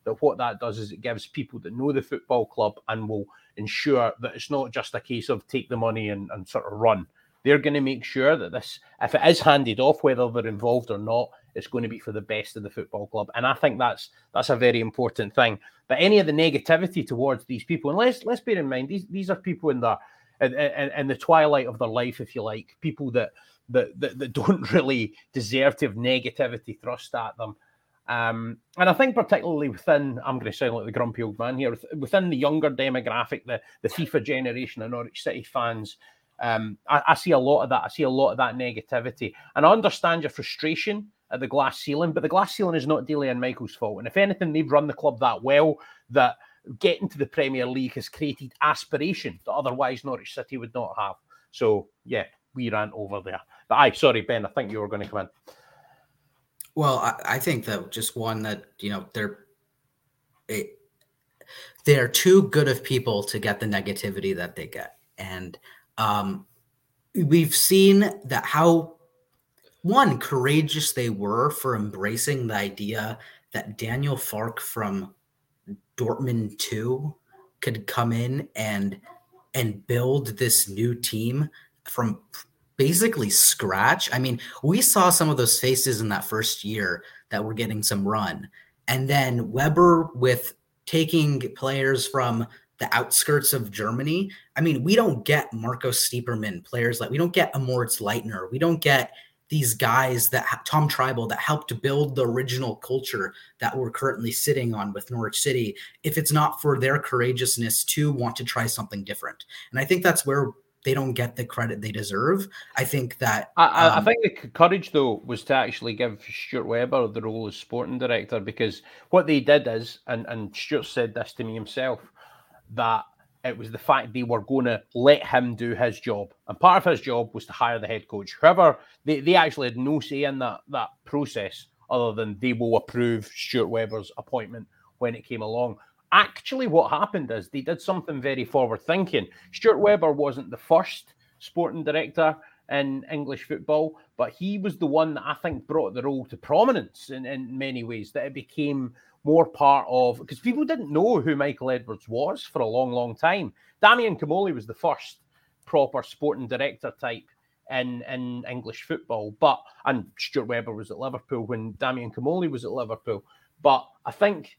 that what that does is it gives people that know the football club and will ensure that it's not just a case of take the money and, and sort of run. They're going to make sure that this, if it is handed off, whether they're involved or not, it's going to be for the best of the football club. And I think that's that's a very important thing. But any of the negativity towards these people, and let's let's bear in mind these these are people in the in, in, in the twilight of their life, if you like, people that, that that, that *laughs* don't really deserve to have negativity thrust at them. Um, and I think particularly within, I'm going to sound like the grumpy old man here, within the younger demographic, the, the FIFA generation of Norwich City fans, um, I, I, see a lot of that. I see a lot of that negativity. And I understand your frustration at the glass ceiling, but the glass ceiling is not Delia and Michael's fault. And if anything, they've run the club that well that getting to the Premier League has created aspiration that otherwise Norwich City would not have. So yeah, we ran over there. But I sorry, Ben, I think you were going to come in. Well, I, I think that just one that you know they're it, they're too good of people to get the negativity that they get, and um, we've seen that how one courageous they were for embracing the idea that Daniel Farke from Dortmund 2 could come in and and build this new team from basically scratch. I mean, we saw some of those faces in that first year that were getting some run. And then Webber with taking players from the outskirts of Germany. I mean, we don't get Marco Stiepermann players like we don't get Moritz Leitner. We don't get these guys that Tom Trybull that helped build the original culture that we're currently sitting on with Norwich City, if it's not for their courageousness to want to try something different. And I think that's where they don't get the credit they deserve. I think that I, um, I think the courage though was to actually give Stuart Webber the role as sporting director because what they did is, and and Stuart said this to me himself, that it was the fact they were going to let him do his job. And part of his job was to hire the head coach. However, they, they actually had no say in that, that process other than they will approve Stuart Webber's appointment when it came along. Actually, what happened is they did something very forward thinking. Stuart Weber wasn't the first sporting director in English football, but he was the one that I think brought the role to prominence in, in many ways, that it became more part of because people didn't know who Michael Edwards was for a long, long time. Damien Comolli was the first proper sporting director type in in English football, but and Stuart Webber was at Liverpool when Damien Comolli was at Liverpool. But I think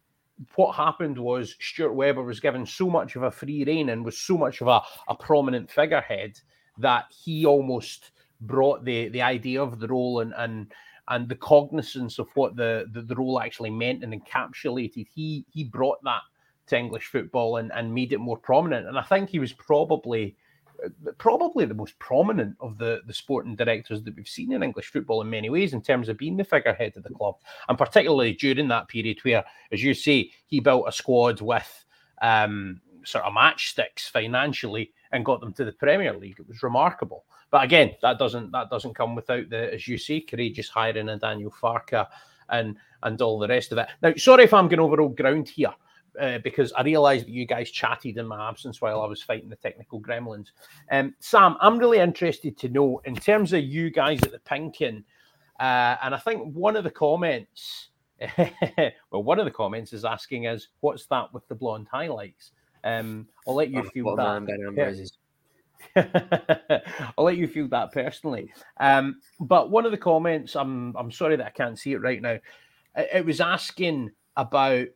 what happened was Stuart Webber was given so much of a free rein and was so much of a, a prominent figurehead that he almost brought the the idea of the role and and and the cognizance of what the, the, the role actually meant and encapsulated, he he brought that to English football and, and made it more prominent. And I think he was probably probably the most prominent of the, the sporting directors that we've seen in English football in many ways in terms of being the figurehead of the club. And particularly during that period where, as you say, he built a squad with um, sort of matchsticks financially and got them to the Premier League. It was remarkable. But again, that doesn't that doesn't come without the, as you say, courageous hiring of Daniel Farke and and all the rest of it. Now, sorry if I'm going over old ground here. Uh, because I realised that you guys chatted in my absence while I was fighting the technical gremlins. Um, Sam, I'm really interested to know in terms of you guys at the Pink'Un, uh, and I think one of the comments *laughs* well, one of the comments is asking us, "What's that with the blonde highlights?" Um, I'll let you feel that. *laughs* I'll let you feel that personally. Um, but one of the comments, I'm I'm sorry that I can't see it right now. It, it was asking about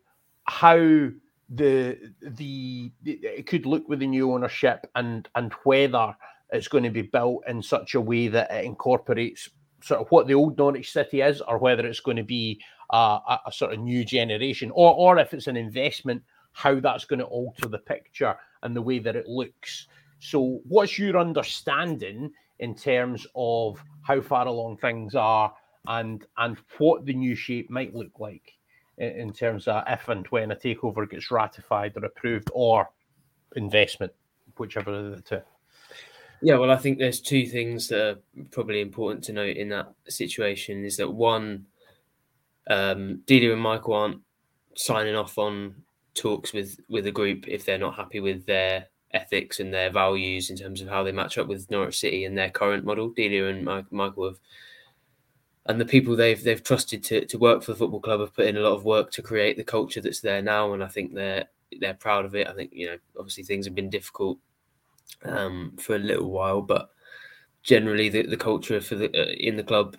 how the the it could look with the new ownership and and whether it's going to be built in such a way that it incorporates sort of what the old Norwich City is, or whether it's going to be a, a, a sort of new generation, or or if it's an investment, how that's going to alter the picture and the way that it looks. So, what's your understanding in terms of how far along things are and and what the new shape might look like in, in terms of if and when a takeover gets ratified or approved or investment, whichever of the two? Yeah, well, I think there's two things that are probably important to note in that situation. Is that one, um, and Michael aren't signing off on talks with with a group if they're not happy with their ethics and their values in terms of how they match up with Norwich City and their current model. Delia and Michael have, and the people they've they've trusted to, to work for the football club have put in a lot of work to create the culture that's there now, and I think they're they're proud of it. I think you know obviously things have been difficult um, for a little while, but generally the, the culture for the uh, in the club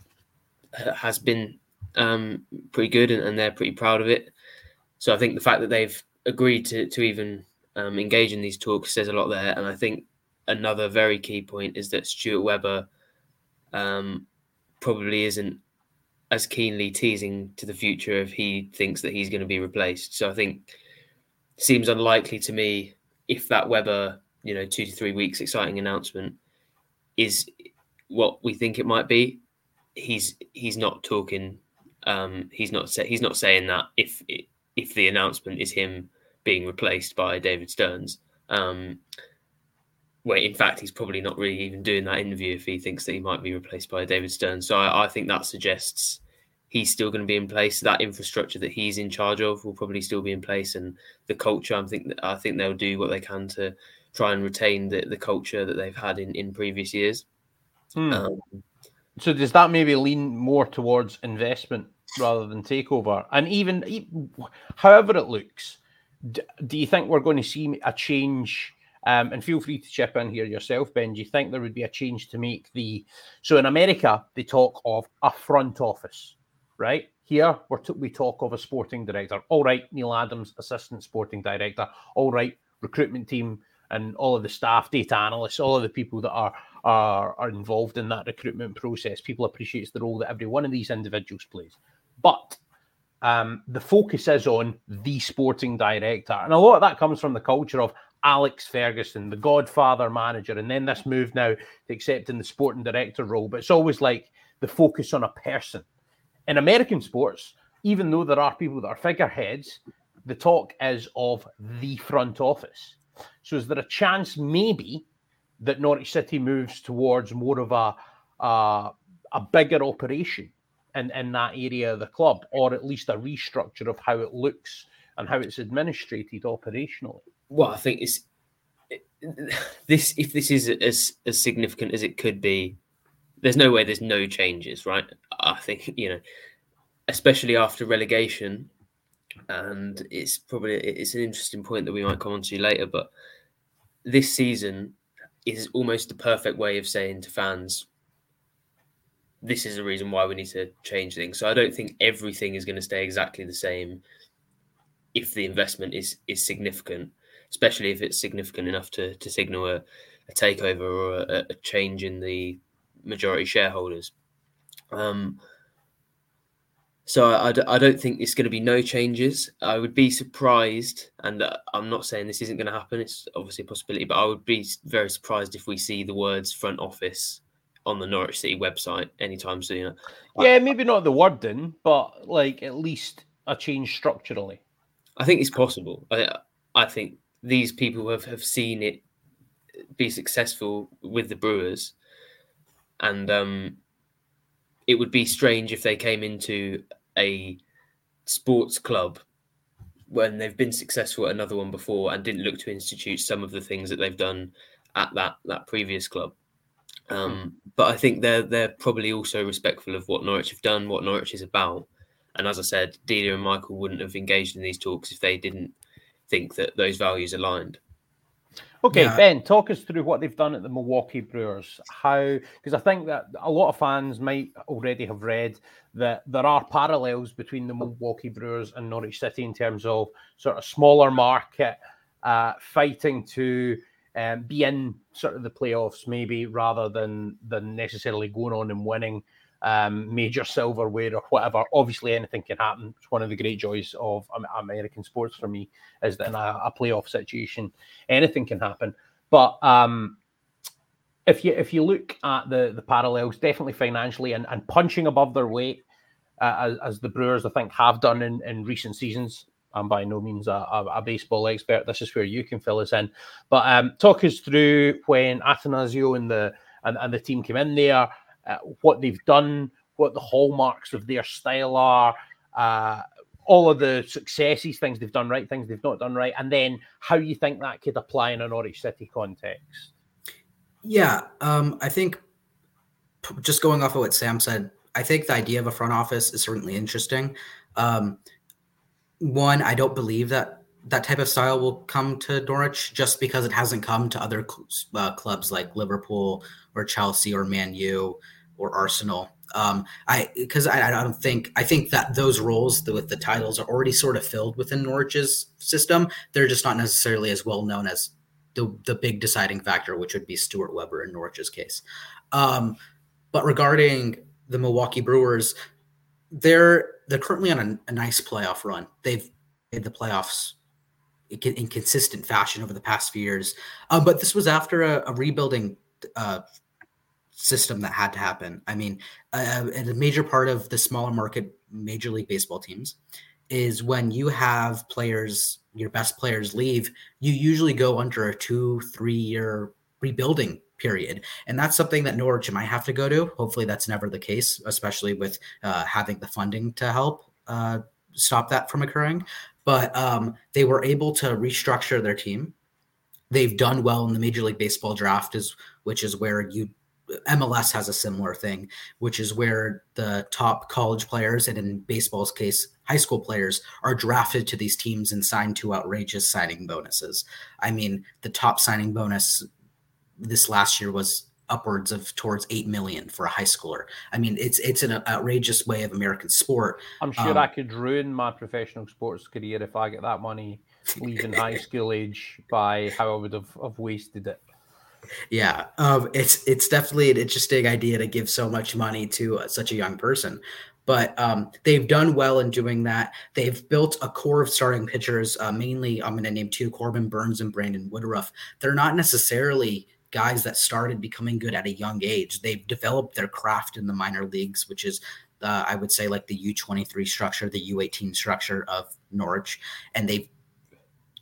has been um, pretty good, and, and they're pretty proud of it. So I think the fact that they've agreed to to even um, engage in these talks says a lot there. And I think another very key point is that Stuart Webber um, probably isn't as keenly teasing to the future if he thinks that he's going to be replaced. So I think seems unlikely to me if that Webber, you know, two to three weeks exciting announcement is what we think it might be. He's he's not talking. Um, he's not say, he's not saying that if if the announcement is him being replaced by David Stearns. Um, where in fact he's probably not really even doing that interview if he thinks that he might be replaced by David Stearns. So I, I think that suggests he's still going to be in place. That infrastructure that he's in charge of will probably still be in place, and the culture. I think I think they'll do what they can to try and retain the, the culture that they've had in, in previous years. Hmm. Um, so does that maybe lean more towards investment rather than takeover? And even however it looks, do you think we're going to see a change? Um, and feel free to chip in here yourself, Ben. Do you think there would be a change to make the so in America they talk of a front office, right? Here we're t- we talk of a sporting director. All right, Neil Adams, assistant sporting director. All right, recruitment team and all of the staff, data analysts, all of the people that are are, are involved in that recruitment process. People appreciates the role that every one of these individuals plays. But um, the focus is on the sporting director. And a lot of that comes from the culture of Alex Ferguson, the godfather manager, and then this move now to accepting the sporting director role. But it's always like the focus on a person. In American sports, even though there are people that are figureheads, the talk is of the front office. So is there a chance maybe that Norwich City moves towards more of a a, a bigger operation in, in that area of the club, or at least a restructure of how it looks and how it's administrated operationally? Well, I think it's *laughs* this. If this is as as significant as it could be, there's no way there's no changes, right? I think *laughs* you know, especially after relegation, and it's probably it's an interesting point that we might come on to later, but this season is almost the perfect way of saying to fans this is a reason why we need to change things. So I don't think everything is going to stay exactly the same if the investment is is significant, especially if it's significant enough to to signal a, a takeover or a, a, change in the majority shareholders. Um, so I, I, don't think it's going to be no changes. I would be surprised, and uh, I'm not saying this isn't going to happen. It's obviously a possibility, but I would be very surprised if we see the words front office on the Norwich City website anytime soon. Yeah, maybe not the wording, but like at least a change structurally. I think it's possible. I, I think these people have, have seen it be successful with the Brewers, and um, it would be strange if they came into a sports club when they've been successful at another one before and didn't look to institute some of the things that they've done at that that previous club. Um, but I think they're they're probably also respectful of what Norwich have done, what Norwich is about, And as I said, Delia and Michael wouldn't have engaged in these talks if they didn't think that those values aligned. Okay, yeah. Ben, talk us through what they've done at the Milwaukee Brewers. How, because I think that a lot of fans might already have read that there are parallels between the Milwaukee Brewers and Norwich City in terms of sort of smaller market, uh, fighting to um, be in sort of the playoffs, maybe rather than than necessarily going on and winning um, major silverware or whatever. Obviously, anything can happen. It's one of the great joys of American sports for me is that in a, a playoff situation, anything can happen. But um, if you if you look at the the parallels, definitely financially and, and punching above their weight, uh, as, as the Brewers I think have done in, in recent seasons. I'm by no means a, a, a, baseball expert. This is where you can fill us in. But um, talk us through when Attanasio and the and, and the team came in there uh, what they've done, what the hallmarks of their style are, uh, all of the successes, things they've done right, things they've not done right, and then how you think that could apply in a Norwich City context. Yeah, um, I think just going off of what Sam said, I think the idea of a front office is certainly interesting. Um, one, I don't believe that that type of style will come to Norwich just because it hasn't come to other uh, clubs like Liverpool or Chelsea or Man U or Arsenal. Um, I because I, I, don't think I think that those roles with the titles are already sort of filled within Norwich's system. They're just not necessarily as well known as the the big deciding factor, which would be Stuart Webber in Norwich's case. Um, but regarding the Milwaukee Brewers, they're they're currently on a, a nice playoff run. They've made the playoffs in consistent fashion over the past few years. Uh, but this was after a, a rebuilding uh, system that had to happen. I mean, uh, a major part of the smaller market Major League Baseball teams is when you have players, your best players leave, you usually go under a two, three year rebuilding period. And that's something that Norwich might have to go to. Hopefully, that's never the case, especially with uh, having the funding to help uh, stop that from occurring. But um, they were able to restructure their team. They've done well in the Major League Baseball draft, is which is where you MLS has a similar thing, which is where the top college players, and in baseball's case, high school players, are drafted to these teams and signed to outrageous signing bonuses. I mean, the top signing bonus this last year was upwards of towards eight million for a high schooler. I mean, it's it's an outrageous way of American sport. I'm sure um, I could ruin my professional sports career if I get that money *laughs* leaving high school age by how I would have, have wasted it. Yeah, um, it's it's definitely an interesting idea to give so much money to uh, such a young person, but um, they've done well in doing that. They've built a core of starting pitchers. Uh, mainly, I'm going to name two: Corbin Burnes and Brandon Woodruff. They're not necessarily guys that started becoming good at a young age. They've developed their craft in the minor leagues, which is uh, I would say like the U23 structure, the U18 structure of Norwich, and they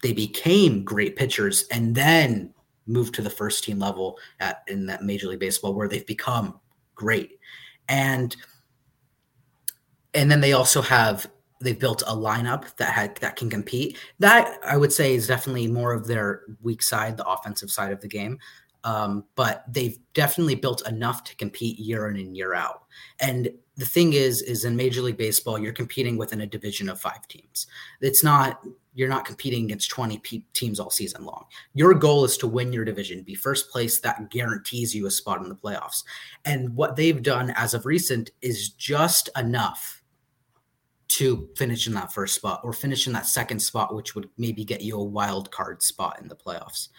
they became great pitchers and then moved to the first team level at in that Major League Baseball where they've become great. And and then they also have they've built a lineup that had that can compete. That I would say is definitely more of their weak side, the offensive side of the game. Um, but they've definitely built enough to compete year in and year out. And the thing is, is in Major League Baseball, you're competing within a division of five teams. It's not you're not competing against 20 pe- teams all season long. Your goal is to win your division, be first place. That guarantees you a spot in the playoffs. And what they've done as of recent is just enough to finish in that first spot or finish in that second spot, which would maybe get you a wild card spot in the playoffs.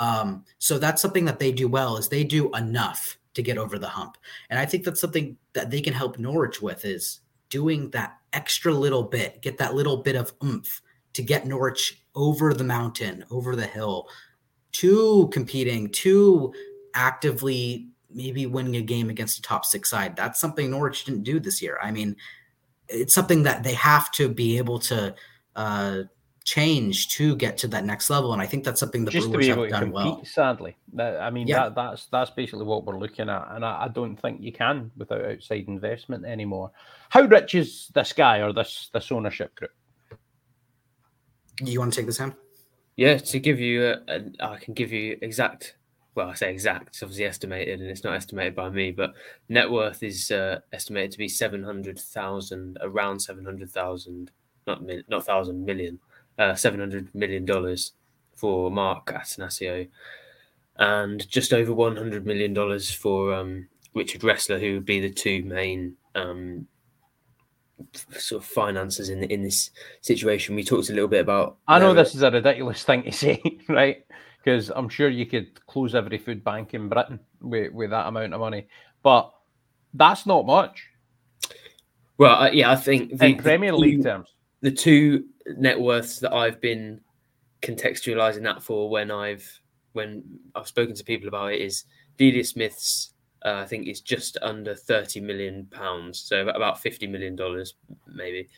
Um, so that's something that they do well is they do enough to get over the hump. And I think that's something that they can help Norwich with is doing that extra little bit, get that little bit of oomph to get Norwich over the mountain, over the hill, to competing, to actively maybe winning a game against a top six side. That's something Norwich didn't do this year. I mean, it's something that they have to be able to uh, change to get to that next level. And I think that's something the Just Brewers have done compete, well. Sadly, I mean yeah. that, that's that's basically what we're looking at, and I, I, don't think you can without outside investment anymore. How rich is this guy or this this ownership group? You want to take this, Sam? Yeah, to give you, a, a, I can give you exact well, I say exact, it's obviously estimated and it's not estimated by me, but net worth is uh, estimated to be 700,000, around 700,000, not, mil, not thousand million, uh, 700 million dollars for Mark Attanasio and just over 100 million dollars for um, Richard Ressler, who would be the two main um, sort of finances in in this situation. We talked a little bit about. I know this is a ridiculous thing to *laughs* say, right? Because I'm sure you could close every food bank in Britain with, with that amount of money, but that's not much. Well, uh, yeah, I think the, in Premier the League terms, the two net worths that I've been contextualizing that for when I've when I've spoken to people about it is Delia Smith's uh, I think is just under 30 million pounds, so about 50 million dollars, maybe.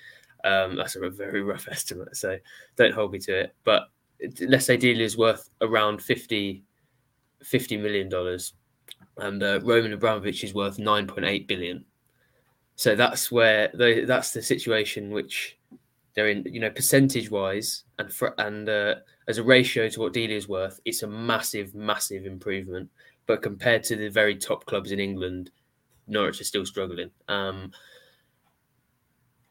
Um, that's a very rough *laughs* estimate, so don't hold me to it. But let's say Delia is worth around 50, 50 million dollars, and uh, Roman Abramovich is worth 9.8 billion. So that's where that's the situation which they're in. You know, percentage wise, and for, and uh, as a ratio to what Delia is worth, it's a massive, massive improvement but compared to the very top clubs in England, Norwich are still struggling. Um,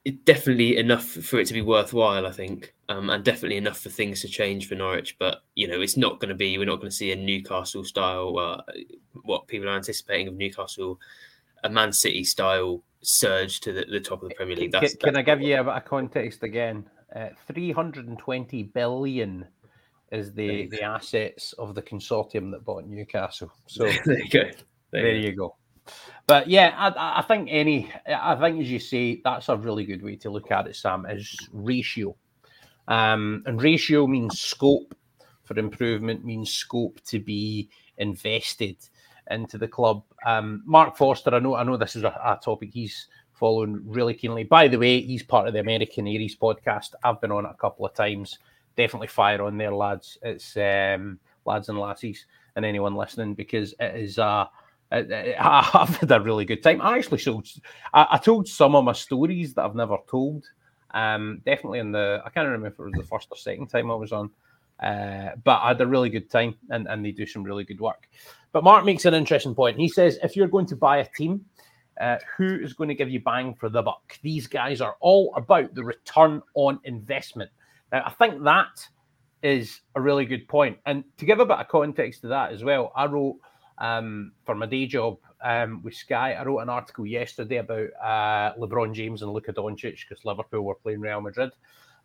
it's definitely enough for it to be worthwhile, I think, um, and definitely enough for things to change for Norwich. But you know, it's not going to be. We're not going to see a Newcastle style, uh, what people are anticipating of Newcastle, a Man City style surge to the, the top of the Premier League. That's, can, that's I give you a bit of context again? Uh, 320 billion is the the assets of the consortium that bought Newcastle. So *laughs* there you go. There, there you go. But yeah, I, I, think any, I think as you say, that's a really good way to look at it, Sam, is ratio. Um, and ratio means scope for improvement, means scope to be invested into the club. Um, Mark Foster, I know, I know this is a, a topic he's following really keenly. By the way, he's part of the American Canaries podcast. I've been on it a couple of times definitely fire on there, lads. It's um, lads and lassies, and anyone listening because it is uh, it, *laughs* I've had a really good time. I actually showed, I, I, told some of my stories that I've never told. Um, definitely in the, I can't remember if it was the first or second time I was on, uh, but I had a really good time, and and they do some really good work. But Mark makes an interesting point. He says if you're going to buy a team. Uh, who is going to give you bang for the buck? These guys are all about the return on investment. Now, I think that is a really good point. And to give a bit of context to that as well, I wrote um, for my day job um, with Sky, I wrote an article yesterday about uh, LeBron James and Luka Doncic because Liverpool were playing Real Madrid.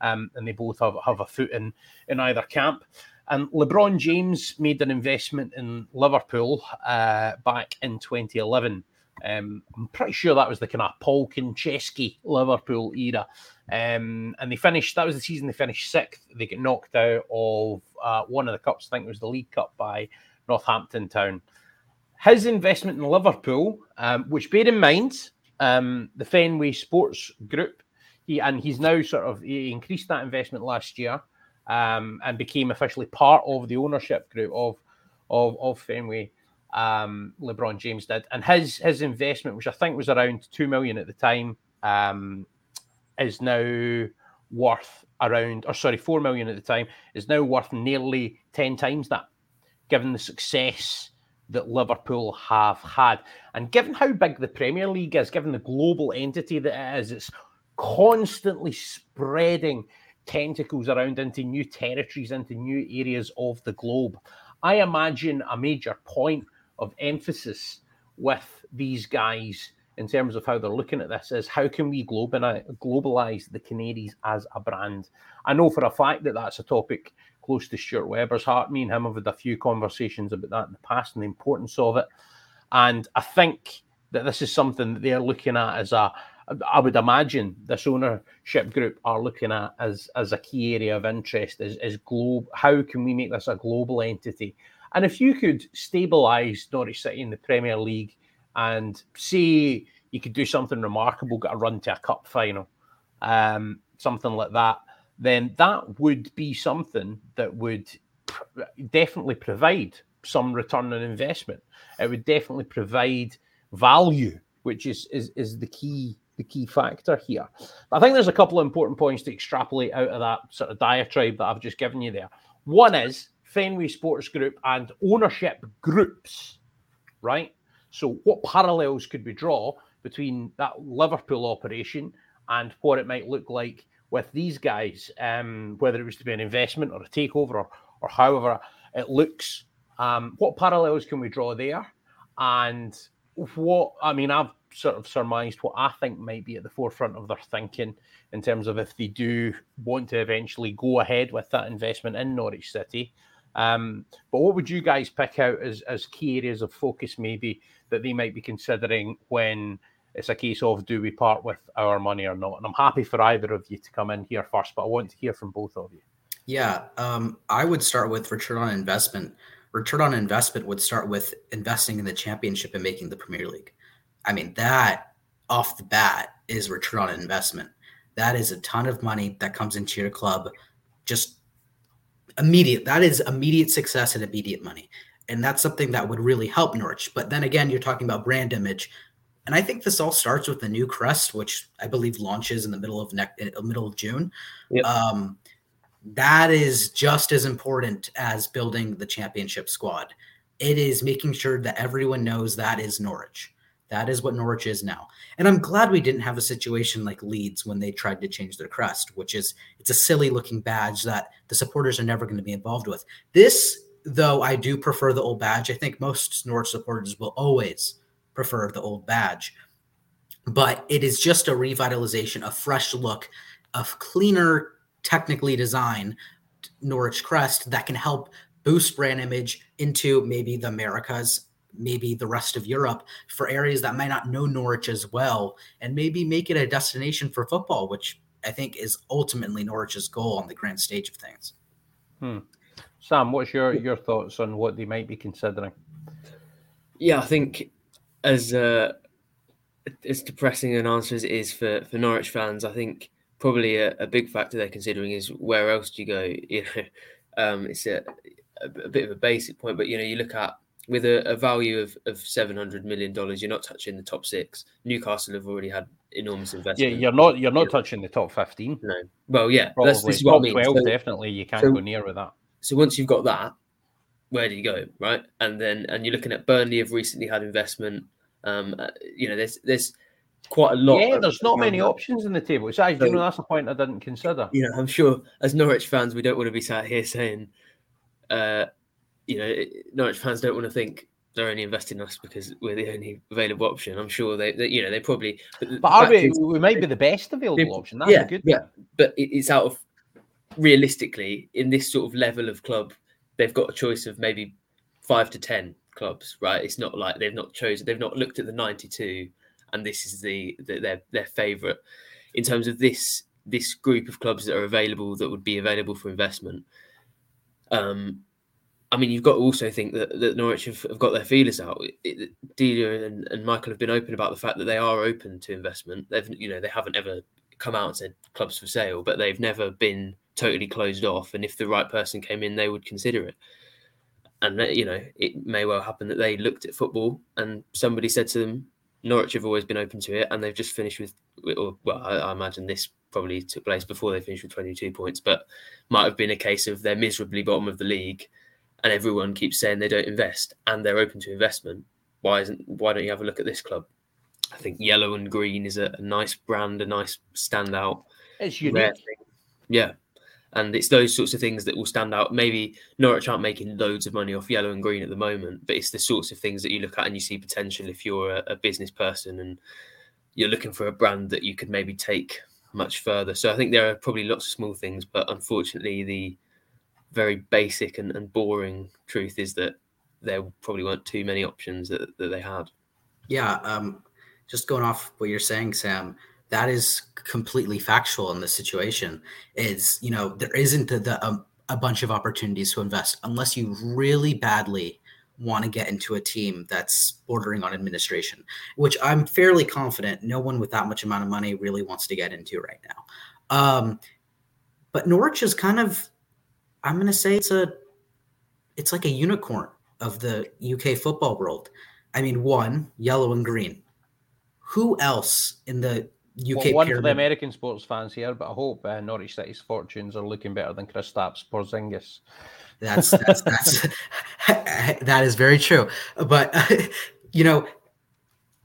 Um, and they both have, have a foot in, in either camp. And LeBron James made an investment in Liverpool uh, back in 2011. Um, I'm pretty sure that was the kind of Paul Konchesky Liverpool era. Um, and they finished, that was the season they finished sixth. They get knocked out of uh, one of the cups, I think it was the League Cup by Northampton Town. His investment in Liverpool, um, which bear in mind, um, the Fenway Sports Group, he, and he's now sort of he increased that investment last year um, and became officially part of the ownership group of of, of Fenway. Um, LeBron James did, and his his investment, which I think was around two million at the time, um, is now worth around, or sorry, four million at the time, is now worth nearly 10 times that, given the success that Liverpool have had. And given how big the Premier League is, given the global entity that it is, it's constantly spreading tentacles around into new territories, into new areas of the globe. I imagine a major point of emphasis with these guys in terms of how they're looking at this is how can we globalize the Canaries as a brand? I know for a fact that that's a topic close to Stuart Webber's heart. Me and him have had a few conversations about that in the past and the importance of it. And I think that this is something that they're looking at as a, I would imagine this ownership group are looking at as, as a key area of interest is, is globe. How can we make this a global entity? And if you could stabilize Norwich City in the Premier League and say you could do something remarkable, get a run to a cup final, um, something like that, then that would be something that would pr- definitely provide some return on investment. It would definitely provide value, which is is, is the key the key factor here. But I think there's a couple of important points to extrapolate out of that sort of diatribe that I've just given you there. One is Fenway Sports Group and ownership groups, right? So, what parallels could we draw between that Liverpool operation and what it might look like with these guys, um, whether it was to be an investment or a takeover or, or however it looks? Um, what parallels can we draw there? And what I mean, I've sort of surmised what I think might be at the forefront of their thinking in terms of if they do want to eventually go ahead with that investment in Norwich City. Um, but what would you guys pick out as, as key areas of focus, maybe that they might be considering when it's a case of do we part with our money or not? And I'm happy for either of you to come in here first, but I want to hear from both of you. Yeah, um, I would start with return on investment. Return on investment would start with investing in the championship and making the Premier League. I mean, that off the bat is return on investment. That is a ton of money that comes into your club just immediate. That is immediate success and immediate money. And that's something that would really help Norwich. But then again, you're talking about brand image. And I think this all starts with the new crest, which I believe launches in the middle of next middle of June. Yep. Um, that is just as important as building the championship squad. It is making sure that everyone knows that is Norwich. That is what Norwich is now. And I'm glad we didn't have a situation like Leeds when they tried to change their crest, which is it's a silly looking badge that the supporters are never going to be involved with. This, though, I do prefer the old badge. I think most Norwich supporters will always prefer the old badge. But it is just a revitalization, a fresh look, a cleaner, technically designed Norwich crest that can help boost brand image into maybe the Americas maybe the rest of Europe for areas that might not know Norwich as well, and maybe make it a destination for football, which I think is ultimately Norwich's goal on the grand stage of things. Hmm. Sam, what's your your thoughts on what they might be considering? Yeah, I think as uh, as depressing an answer as it is for for Norwich fans, I think probably a, a big factor they're considering is where else do you go? You *laughs* know, um, it's a, a, a bit of a basic point, but you know, you look at with a, a, value of, of seven hundred million dollars, you're not touching the top six. Newcastle have already had enormous investment. Yeah, you're not you're not touching the top fifteen. No. Well, yeah, Probably. that's this is what I mean. Twelve, so, definitely, you can't so, go near with that. So once you've got that, where do you go, right? And then and you're looking at Burnley have recently had investment. Um, uh, you know, there's there's quite a lot. Yeah, there's not many that. options in the table. So, so, you know, that's a point I didn't consider. You know, I'm sure as Norwich fans, we don't want to be sat here saying. Uh, you know, Norwich fans don't want to think they're only investing in us because we're the only available option. I'm sure they, they you know, they probably. But, but are we? We might be the best available option. That's yeah, good. Yeah, but it's out of realistically in this sort of level of club, they've got a choice of maybe five to ten clubs, right? It's not like they've not chosen, they've not looked at the 92, and this is the, the their their favourite in terms of this this group of clubs that are available that would be available for investment. Um, I mean, you've got to also think that, that Norwich have, have got their feelers out. Delia and, and Michael have been open about the fact that they are open to investment. They've, you know, they haven't ever come out and said clubs for sale, but they've never been totally closed off. And if the right person came in, they would consider it. And you know, it may well happen that they looked at football and somebody said to them, Norwich have always been open to it, and they've just finished with, or well, I, I imagine this probably took place before they finished with 22 points, but might have been a case of they're miserably bottom of the league and everyone keeps saying they don't invest and they're open to investment, why isn't why don't you have a look at this club? I think yellow and green is a, a nice brand, a nice standout. It's unique. Yeah. And it's those sorts of things that will stand out. Maybe Norwich aren't making loads of money off yellow and green at the moment, but it's the sorts of things that you look at and you see potential if you're a, a business person and you're looking for a brand that you could maybe take much further. So I think there are probably lots of small things, but unfortunately the very basic and, and boring truth is that there probably weren't too many options that, that they had. Yeah, um, just going off what you're saying, Sam, that is completely factual in this situation. Is you know there isn't the, the um, a bunch of opportunities to invest unless you really badly want to get into a team that's bordering on administration, which I'm fairly confident no one with that much amount of money really wants to get into right now. Um, but Norwich is kind of I'm going to say it's a it's like a unicorn of the UK football world. I mean, one, yellow and green. Who else in the UK well, one pyramid. for the American sports fans here, but I hope uh, Norwich City's fortunes are looking better than Kristaps Porzingis. That's that's that's *laughs* that is very true. But *laughs* you know,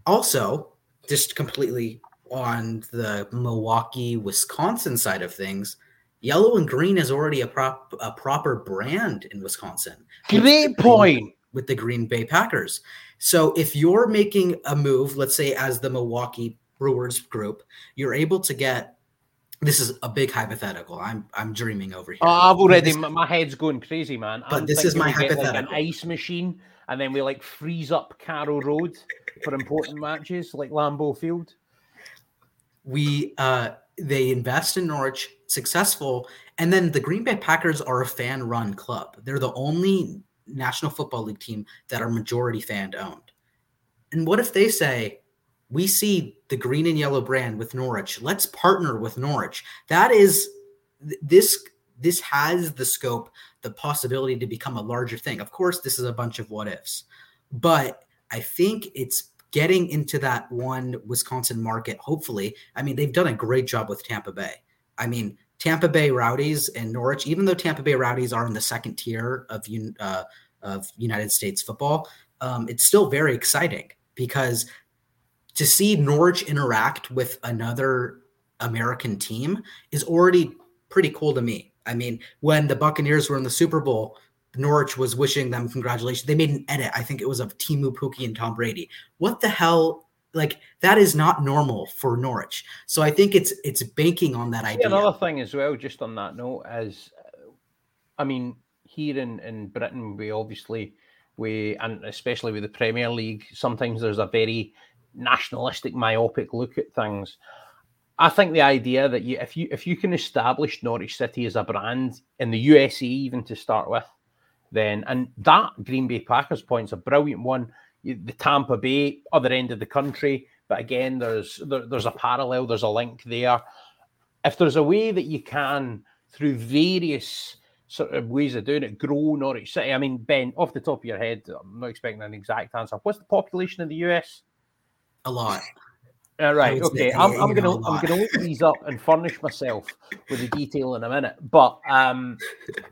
also just completely on the Milwaukee, Wisconsin side of things, yellow and green is already a prop a proper brand in Wisconsin. Great point with the Green Bay Packers. So if you're making a move, let's say as the Milwaukee Brewers group, you're able to get this is a big hypothetical. I'm I'm dreaming over here. Oh, I've already this, my head's going crazy, man. But I'm this is my hypothetical. Like an ice machine, and then we like freeze up Carrow Road for important matches like Lambeau Field. We uh they invest in Norwich, successful, and then the Green Bay Packers are a fan-run club. They're the only National Football League team that are majority fan owned. And what if they say, we see the green and yellow brand with Norwich. Let's partner with Norwich. That is this this has the scope, the possibility to become a larger thing. Of course, this is a bunch of what ifs. But I think it's getting into that one Wisconsin market hopefully. I mean, they've done a great job with Tampa Bay. I mean, Tampa Bay Rowdies and Norwich, even though Tampa Bay Rowdies are in the second tier of uh, of United States football, um, it's still very exciting because to see Norwich interact with another American team is already pretty cool to me. I mean, when the Buccaneers were in the Super Bowl, Norwich was wishing them congratulations. They made an edit. I think it was of Teemu Pukki and Tom Brady. What the hell? Like that is not normal for Norwich. So I think it's it's banking on that idea. Another thing as well, just on that note, is I mean, here in, in Britain, we obviously we and especially with the Premier League, sometimes there's a very nationalistic, myopic look at things. I think the idea that you if you if you can establish Norwich City as a brand in the USA even to start with, then and that Green Bay Packers point's a brilliant one. The Tampa Bay other end of the country, but again, there's there, there's a parallel, there's a link there. If there's a way that you can through various sort of ways of doing it, grow Norwich City. I mean, Ben, off the top of your head, I'm not expecting an exact answer. What's the population of the US? A lot. All right. right. Okay. I'm, I'm gonna I'm gonna look these up and furnish myself with the detail in a minute. But um,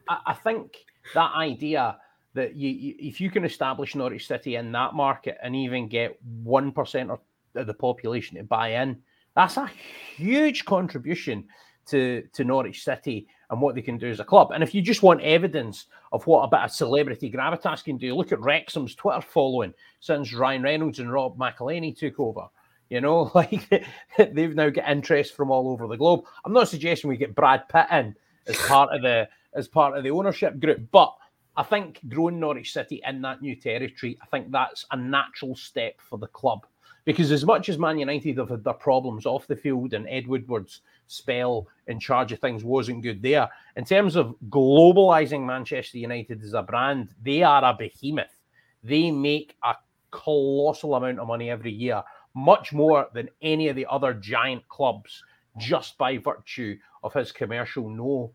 I, I think that idea that you, you, if you can establish Norwich City in that market and even get one percent of the population to buy in, that's a huge contribution to to Norwich City and what they can do as a club. And if you just want evidence of what a bit of celebrity gravitas can do, look at Wrexham's Twitter following since Ryan Reynolds and Rob McElhenney took over. You know, *laughs* like they've now got interest from all over the globe. I'm not suggesting we get Brad Pitt in as part of the as part of the ownership group, but I think growing Norwich City in that new territory, I think that's a natural step for the club. Because as much as Man United have had their problems off the field and Ed Woodward's spell in charge of things wasn't good there, in terms of globalizing Manchester United as a brand, they are a behemoth. They make a colossal amount of money every year, much more than any of the other giant clubs, just by virtue of his commercial know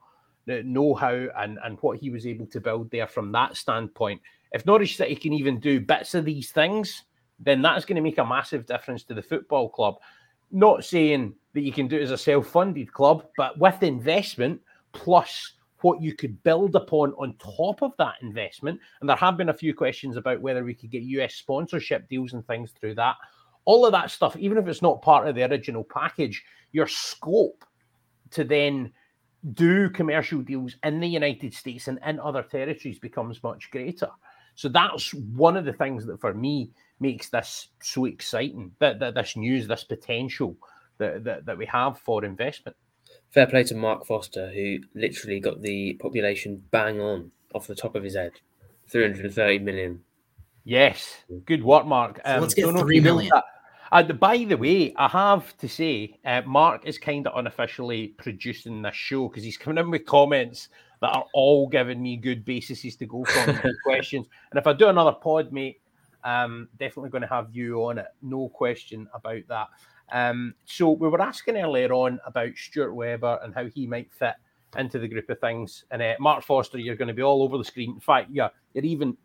know-how and, and what he was able to build there from that standpoint. If Norwich City can even do bits of these things, then that's going to make a massive difference to the football club. Not saying that you can do it as a self funded club, but with investment plus what you could build upon on top of that investment. And there have been a few questions about whether we could get US sponsorship deals and things through that. All of that stuff, even if it's not part of the original package, your scope to then do commercial deals in the United States and in other territories becomes much greater. So that's one of the things that for me makes this so exciting that, that this news, this potential that, that, that we have for investment. Fair play to Mark Foster, who literally got the population bang on off the top of his head 330 million. Yes, good work, Mark. Um, so let's get three million. Uh, by the way, I have to say, uh, Mark is kind of unofficially producing this show because he's coming in with comments that are all giving me good bases to go from *laughs* questions. And if I do another pod, mate, um, definitely going to have you on it. No question about that. Um, so we were asking earlier on about Stuart Webber and how he might fit into the group of things. And uh, Mark Foster, you're going to be all over the screen. In fact, yeah, you're even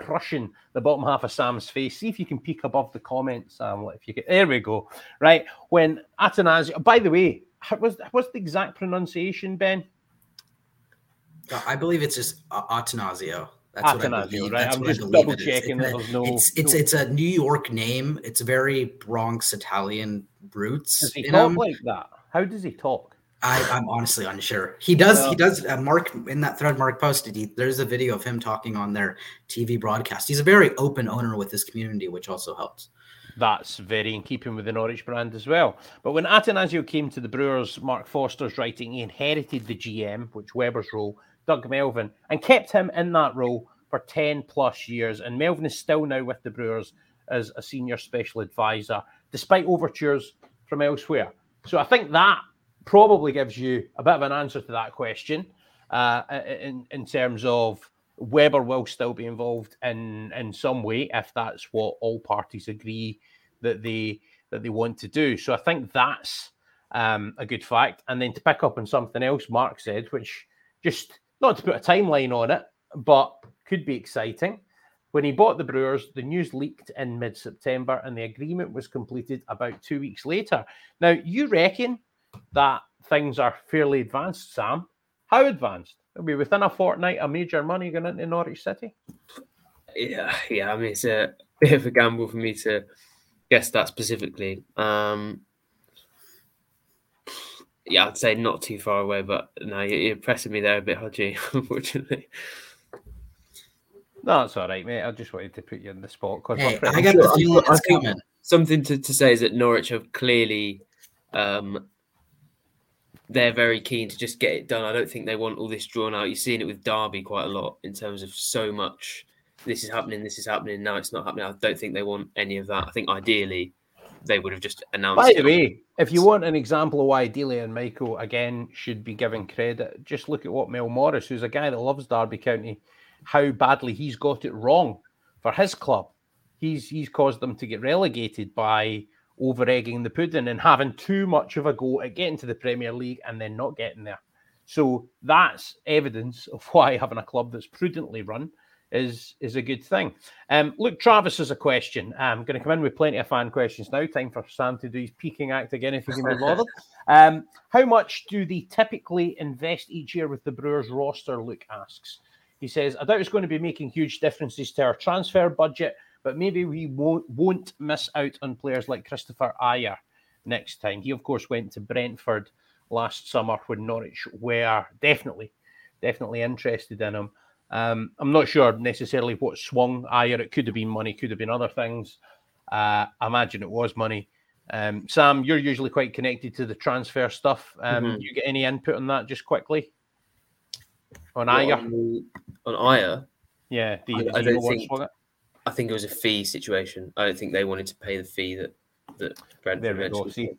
crushing the bottom half of Sam's face. See if you can peek above the comments, Sam. If you can, there we go. Right when Attanasio. By the way, what's what's the exact pronunciation, Ben? I believe it's just Attanasio. That's Attanasio, what I right? I'm just double checking that there's no. It's it's, no... it's a New York name. It's very Bronx Italian roots. Does he talk like that? How does he talk? I, am honestly unsure. He does. He does. Uh, Mark in that thread Mark posted. He, there's a video of him talking on their TV broadcast. He's a very open owner with his community, which also helps. That's very in keeping with the Norwich brand as well. But when Attanasio came to the Brewers, Mark Foster's writing, he inherited the GM, which Webber's role, Doug Melvin, and kept him in that role for 10 plus years. And Melvin is still now with the Brewers as a senior special advisor, despite overtures from elsewhere. So I think that probably gives you a bit of an answer to that question uh, in, in terms of Webber will still be involved in, in some way if that's what all parties agree that they that they want to do. So I think that's um, a good fact. And then to pick up on something else Mark said, which just not to put a timeline on it, but could be exciting. When he bought the Brewers, the news leaked in mid September and the agreement was completed about two weeks later. Now, you reckon that things are fairly advanced, Sam? How advanced? It'll be within a fortnight of major money going into Norwich City? Yeah, yeah. I mean, it's a *laughs* bit of a gamble for me to guess that specifically. Um, yeah, I'd say not too far away, but no, you're pressing me there a bit, Hodgie, *laughs* unfortunately. No, that's all right, mate. I just wanted to put you in the spot because hey, I got the feeling it's coming. Something to, to say is that Norwich have clearly um, they're very keen to just get it done. I don't think they want all this drawn out. You're seeing it with Derby quite a lot in terms of so much. This is happening. This is happening. Now it's not happening. I don't think they want any of that. I think ideally they would have just announced. By the way, if you want an example of why Delia and Michael again should be given credit, just look at what Mel Morris, who's a guy that loves Derby County, how badly he's got it wrong for his club. He's he's caused them to get relegated by over egging the pudding and having too much of a go at getting to the Premier League and then not getting there. So that's evidence of *laughs* why having a club that's prudently run is is a good thing. Um, look, Travis has a question. I'm going to come in with plenty of fan questions now. Time for Sam to do his peaking act again, if you can be bothered. Um, how much do they typically invest each year with the Brewers roster? Luke asks. He says, I doubt it's going to be making huge differences to our transfer budget, but maybe we won't, won't miss out on players like Kristoffer Ajer next time. He, of course, went to Brentford last summer when Norwich were definitely, definitely interested in him. Um, I'm not sure necessarily what swung Ayer. It could have been money, could have been other things. Uh, I imagine it was money. Um, Sam, you're usually quite connected to the transfer stuff. Um, mm-hmm. You get any input on that just quickly? On Ajer? On, on Ajer? Yeah. Do you, I, do I don't think, I think it was a fee situation. I don't think they wanted to pay the fee that that Brentford there we go. See,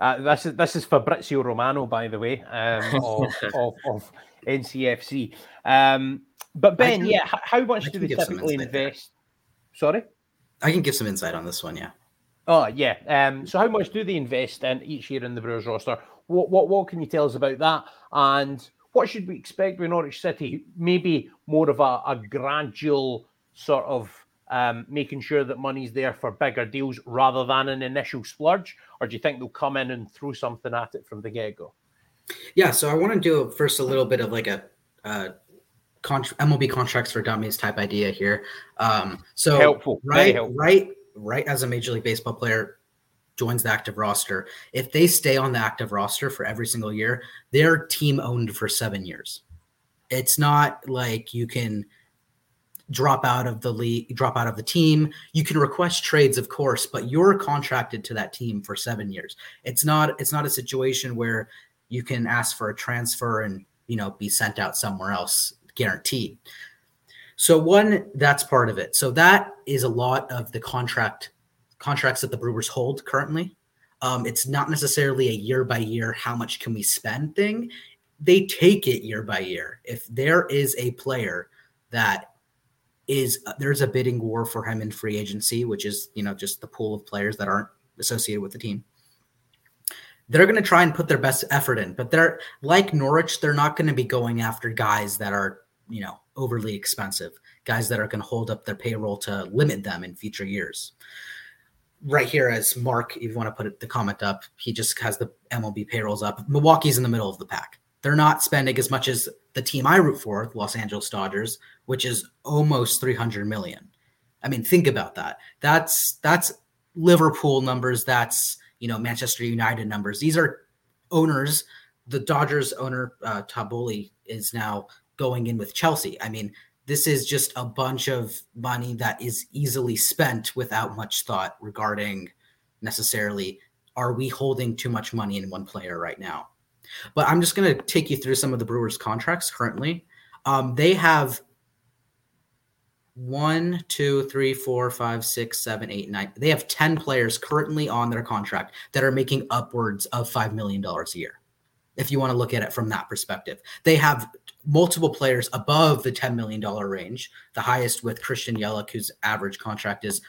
uh, this is this is Fabrizio Romano, by the way, um, *laughs* of, of, of, NCFC. Um, but Ben, can, yeah, how much do they typically invest? Sorry, I can give some insight on this one. Yeah. Oh yeah. Um, so how much do they invest in each year in the Brewers roster? What what what can you tell us about that? And what should we expect with Norwich City? Maybe more of a, a gradual sort of um, making sure that money's there for bigger deals rather than an initial splurge? Or do you think they'll come in and throw something at it from the get go? Yeah, so I want to do first a little bit of like a uh, MLB contracts for dummies type idea here. Um, so helpful, right, helpful. right, right. As a major league baseball player joins the active roster, if they stay on the active roster for every single year, they're team owned for seven years. It's not like you can drop out of the league, drop out of the team. You can request trades, of course, but you're contracted to that team for seven years. It's not it's not a situation where you can ask for a transfer and you know be sent out somewhere else guaranteed. So one, that's part of it. So that is a lot of the contract contracts that the Brewers hold currently. Um, it's not necessarily a year by year how much can we spend thing. They take it year by year. If there is a player that is uh, there's a bidding war for him in free agency, which is you know just the pool of players that aren't associated with the team. They're going to try and put their best effort in, but they're like Norwich. They're not going to be going after guys that are you know overly expensive, guys that are going to hold up their payroll to limit them in future years. Right here, as Mark, if you want to put it, the comment up, he just has the MLB payrolls up. Milwaukee's in the middle of the pack. They're not spending as much as the team I root for, Los Angeles Dodgers, which is almost 300 million. I mean, think about that. That's that's Liverpool numbers. That's you know Manchester United numbers. These are owners. The Dodgers owner uh, Boehly is now going in with Chelsea. I mean, this is just a bunch of money that is easily spent without much thought regarding necessarily are we holding too much money in one player right now. But I'm just going to take you through some of the Brewers' contracts currently. Um, they have one, two, three, four, five, six, seven, eight, nine. They have 10 players currently on their contract that are making upwards of $5 million a year. If you want to look at it from that perspective, they have multiple players above the $10 million range, the highest with Christian Yelich, whose average contract is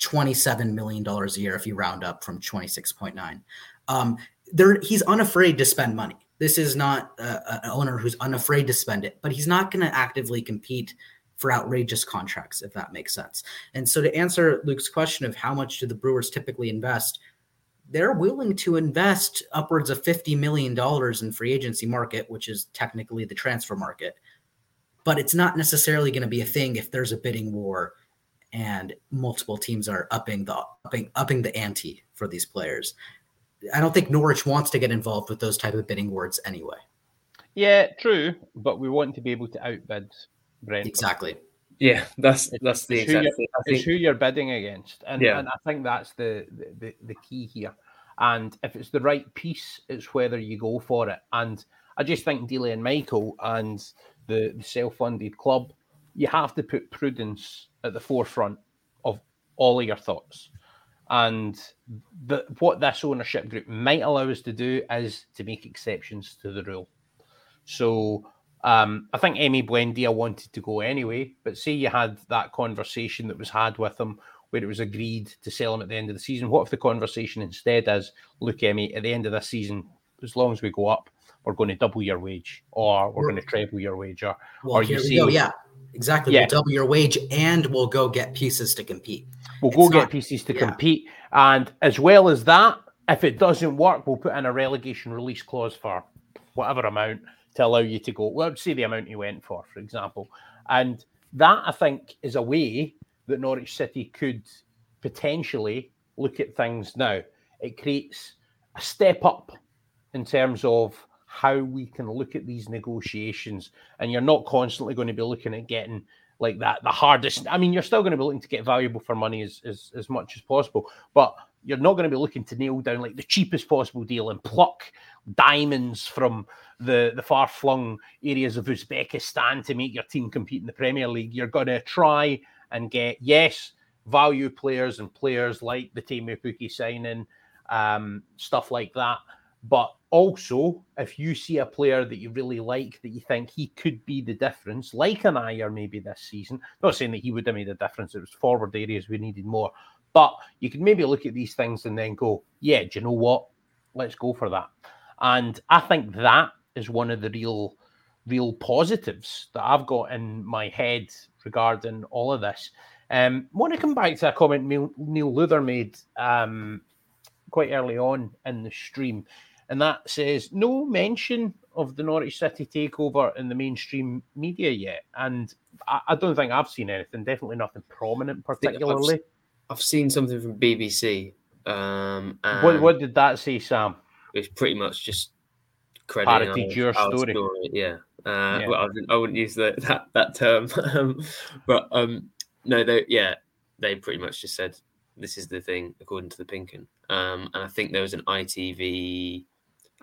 $27 million a year if you round up from 26.9. Um, there, he's unafraid to spend money. This is not an owner who's unafraid to spend it, but he's not going to actively compete for outrageous contracts, if that makes sense. And so, to answer Luke's question of how much do the Brewers typically invest, they're willing to invest upwards of $50 million in free agency market, which is technically the transfer market. But it's not necessarily going to be a thing if there's a bidding war and multiple teams are upping the upping, upping the ante for these players. I don't think Norwich wants to get involved with those type of bidding wars anyway. Yeah, true, but we want to be able to outbid Brent. Exactly. Yeah, that's that's the it's exact thing. It's who you're bidding against, and, Yeah. and I think that's the, the the key here. And if it's the right piece, it's whether you go for it. And I just think Delia and Michael and the, the self-funded club, you have to put prudence at the forefront of all of your thoughts. And the, what this ownership group might allow us to do is to make exceptions to the rule. So um, I think Emi Buendia wanted to go anyway, but say you had that conversation that was had with him where it was agreed to sell him at the end of the season. What if the conversation instead is, look, Emi, at the end of this season, as long as we go up, we're going to double your wage, or we're going to treble your wage, or Well, Or here you we go. see- Yeah, exactly. Yeah. We'll double your wage and we'll go get pieces to compete. We'll go It's get not- pieces to yeah. compete. And as well as that, if it doesn't work, we'll put in a relegation release clause for whatever amount to allow you to go. Well, say the amount you went for, for example. And that I think is a way that Norwich City could potentially look at things now. It creates a step up in terms of how we can look at these negotiations. And you're not constantly going to be looking at getting like that the hardest. I mean, you're still going to be looking to get valuable for money as, as, as much as possible, but you're not going to be looking to nail down like the cheapest possible deal and pluck diamonds from the, the far flung areas of Uzbekistan to make your team compete in the Premier League. You're going to try and get, yes, value players and players like the Teemu Pukki signing, um, stuff like that. But also, if you see a player that you really like, that you think he could be the difference, like an Ajer maybe this season, not saying that he would have made a difference, it was forward areas we needed more. But you can maybe look at these things and then go, yeah, do you know what? Let's go for that. And I think that is one of the real, real positives that I've got in my head regarding all of this. Um, want to come back to a comment Neil, Neil Luther made um, quite early on in the stream, and that says no mention of the Norwich City takeover in the mainstream media yet, and I, I don't think I've seen anything. Definitely nothing prominent, think I've particularly. I've seen something from BBC. Um, and What, what did that say, Sam? it's pretty much just crediting our- your our story. Yeah. Uh, Yeah. Well, I wouldn't, I wouldn't use the, *laughs* that that term, um, but um, no, they yeah, they pretty much just said this is the thing according to the Pink'Un, um, and I think there was an ITV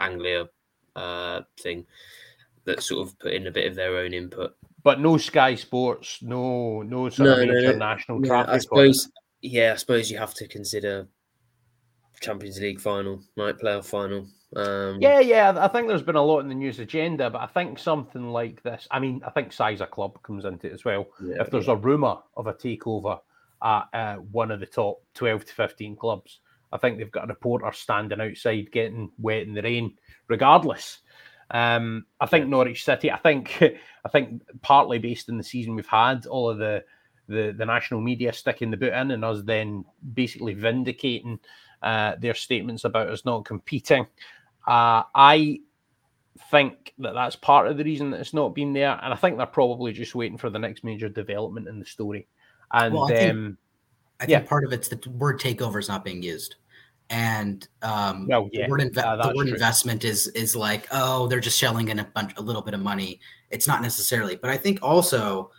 Anglia uh, thing that sort of put in a bit of their own input. But no Sky Sports, no no sort No, of no, no. international Yeah. I on it. suppose. Yeah, I suppose you have to consider Champions League final, night playoff final. Um, Yeah, yeah. I think there's been a lot in the news agenda, but I think something like this. I mean, I think size of club comes into it as well. yeah, if there's a rumor of a takeover at uh, one of the top 12 to 15 clubs, I think they've got a reporter standing outside getting wet in the rain, regardless. Um, I think Norwich City. I think *laughs* I think partly based on the season we've had, all of the the, the national media sticking the boot in and us then basically vindicating uh, their statements about us not competing. Uh, I think that that's part of the reason that it's not been there, and I think they're probably just waiting for the next major development in the story. And well, I, think, um, I think part of it's the word takeover is not being used and um, well, yeah, the word, inve- uh, the word investment is is like oh they're just shelling in a bunch a little bit of money. It's not necessarily, but I think also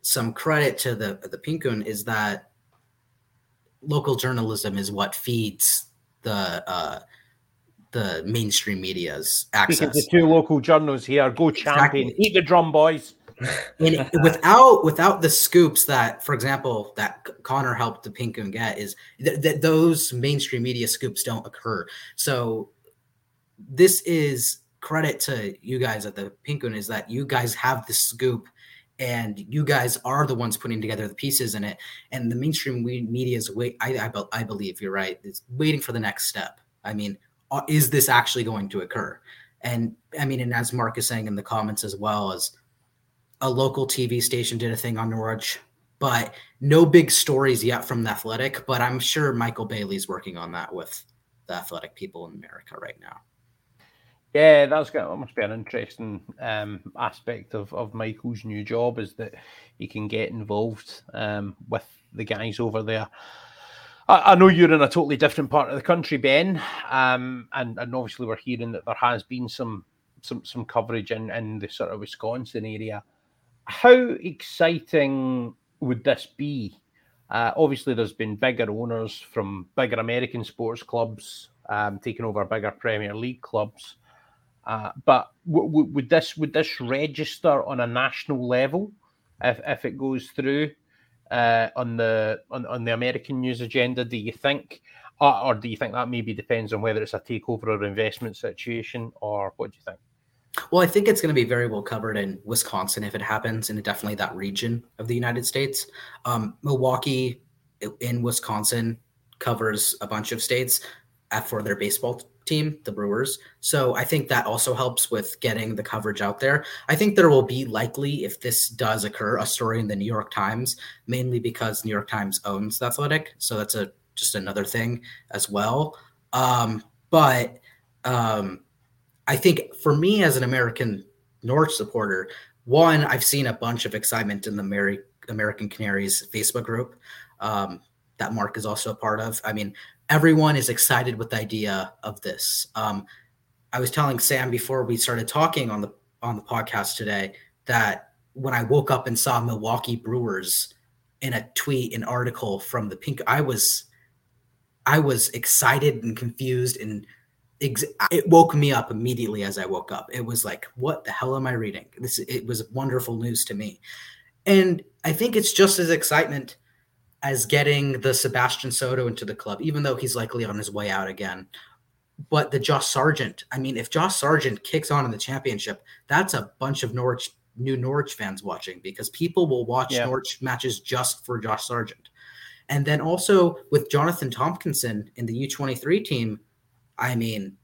some credit to the the Pink'Un is that local journalism is what feeds the uh, the mainstream media's access. Speaking the two local journals here, go champion, exactly. eat the drum, boys. And *laughs* without without the scoops that, for example, that Connor helped the Pink'Un get is that th- those mainstream media scoops don't occur. So this is credit to you guys at the Pink'Un is that you guys have the scoop and you guys are the ones putting together the pieces in it. And the mainstream media is wait I, I, I believe you're right is waiting for the next step. I mean uh, is this actually going to occur? And i mean and as mark is saying in the comments as well as a local TV station did a thing on Norwich, but no big stories yet from the Athletic. But I'm sure Michael Bailey's working on that with the Athletic people in America right now. Yeah, that's going to must be an interesting um, aspect of, of Michael's new job is that he can get involved um, with the guys over there. I, I, know you're in a totally different part of the country, Ben, um, and and obviously we're hearing that there has been some some some coverage in in the sort of Wisconsin area how exciting would this be? Uh, obviously, there's been bigger owners from bigger American sports clubs um, taking over bigger Premier League clubs. Uh, but w- w- would this would this register on a national level if, if it goes through uh, on the on, on the American news agenda? Do you think, or, or do you think that maybe depends on whether it's a takeover or investment situation, or what do you think? Well, I think it's going to be very well covered in Wisconsin if it happens, and definitely that region of the United States. Um, Milwaukee in Wisconsin covers a bunch of states for their baseball team, the Brewers. So I think that also helps with getting the coverage out there. I think there will be likely, if this does occur, a story in the New York Times, mainly because New York Times owns the Athletic. So that's a just another thing as well. Um, but um, I think for me as an American Norwich supporter, one, I've seen a bunch of excitement in the Mary, American Canaries Facebook group um, that Mark is also a part of. I mean, everyone is excited with the idea of this. Um, I was telling Sam before we started talking on the on the podcast today that when I woke up and saw Milwaukee Brewers in a tweet, an article from the Pink, I was I was excited and confused and it woke me up immediately as I woke up. It was like, what the hell am I reading? This it was wonderful news to me. And I think it's just as excitement as getting the Sebastian Soto into the club, even though he's likely on his way out again. But the Josh Sargent, I mean, if Josh Sargent kicks on in the championship, that's a bunch of Norwich new Norwich fans watching because people will watch yeah. Norwich matches just for Josh Sargent. And then also with Jonathan Tomkinson in the U23 team, I mean,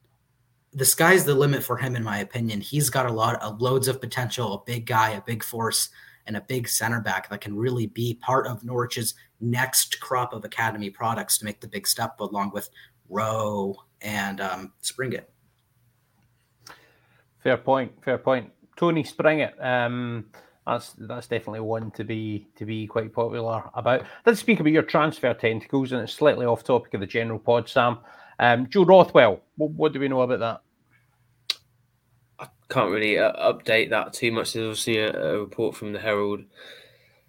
the sky's the limit for him, in my opinion. He's got a lot of loads of potential, a big guy, a big force, and a big center back that can really be part of Norwich's next crop of academy products to make the big step, along with Rowe and um, Springett. Fair point. Fair point. Tony Springett. Um, that's that's definitely one to be to be quite popular about. Let's speak about your transfer tentacles, and it's slightly off topic of the general pod, Sam. Um, Joe Rothwell, what, what, do we know about that? I can't really uh, update that too much. There's obviously a, a report from the Herald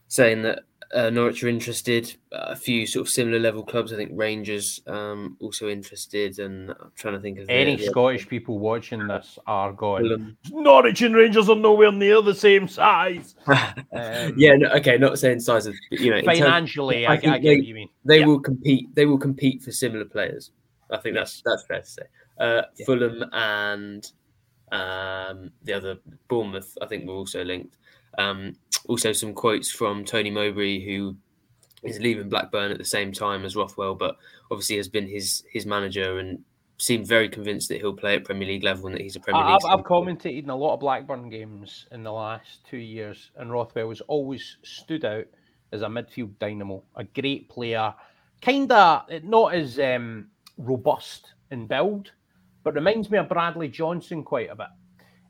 saying that uh, Norwich are interested. A few sort of similar level clubs, I think Rangers um, also interested, and I'm trying to think of any the, Scottish the, people watching this are going. Norwich and Rangers are nowhere near the same size. um, *laughs* yeah, no, okay, not saying size of you know financially. Terms, I, I, I, get they, what you mean. They yeah. will compete. They will compete for similar players. I think that's that's fair to say. Uh, yeah. Fulham and um, the other Bournemouth, I think, were also linked. Um, also, some quotes from Tony Mowbray, who is leaving Blackburn at the same time as Rothwell, but obviously has been his his manager and seemed very convinced that he'll play at Premier League level and that he's a Premier League. I've, I've commentated in a lot of Blackburn games in the last two years, and Rothwell has always stood out as a midfield dynamo, a great player, kind of not as um, robust in build, but reminds me of Bradley Johnson quite a bit.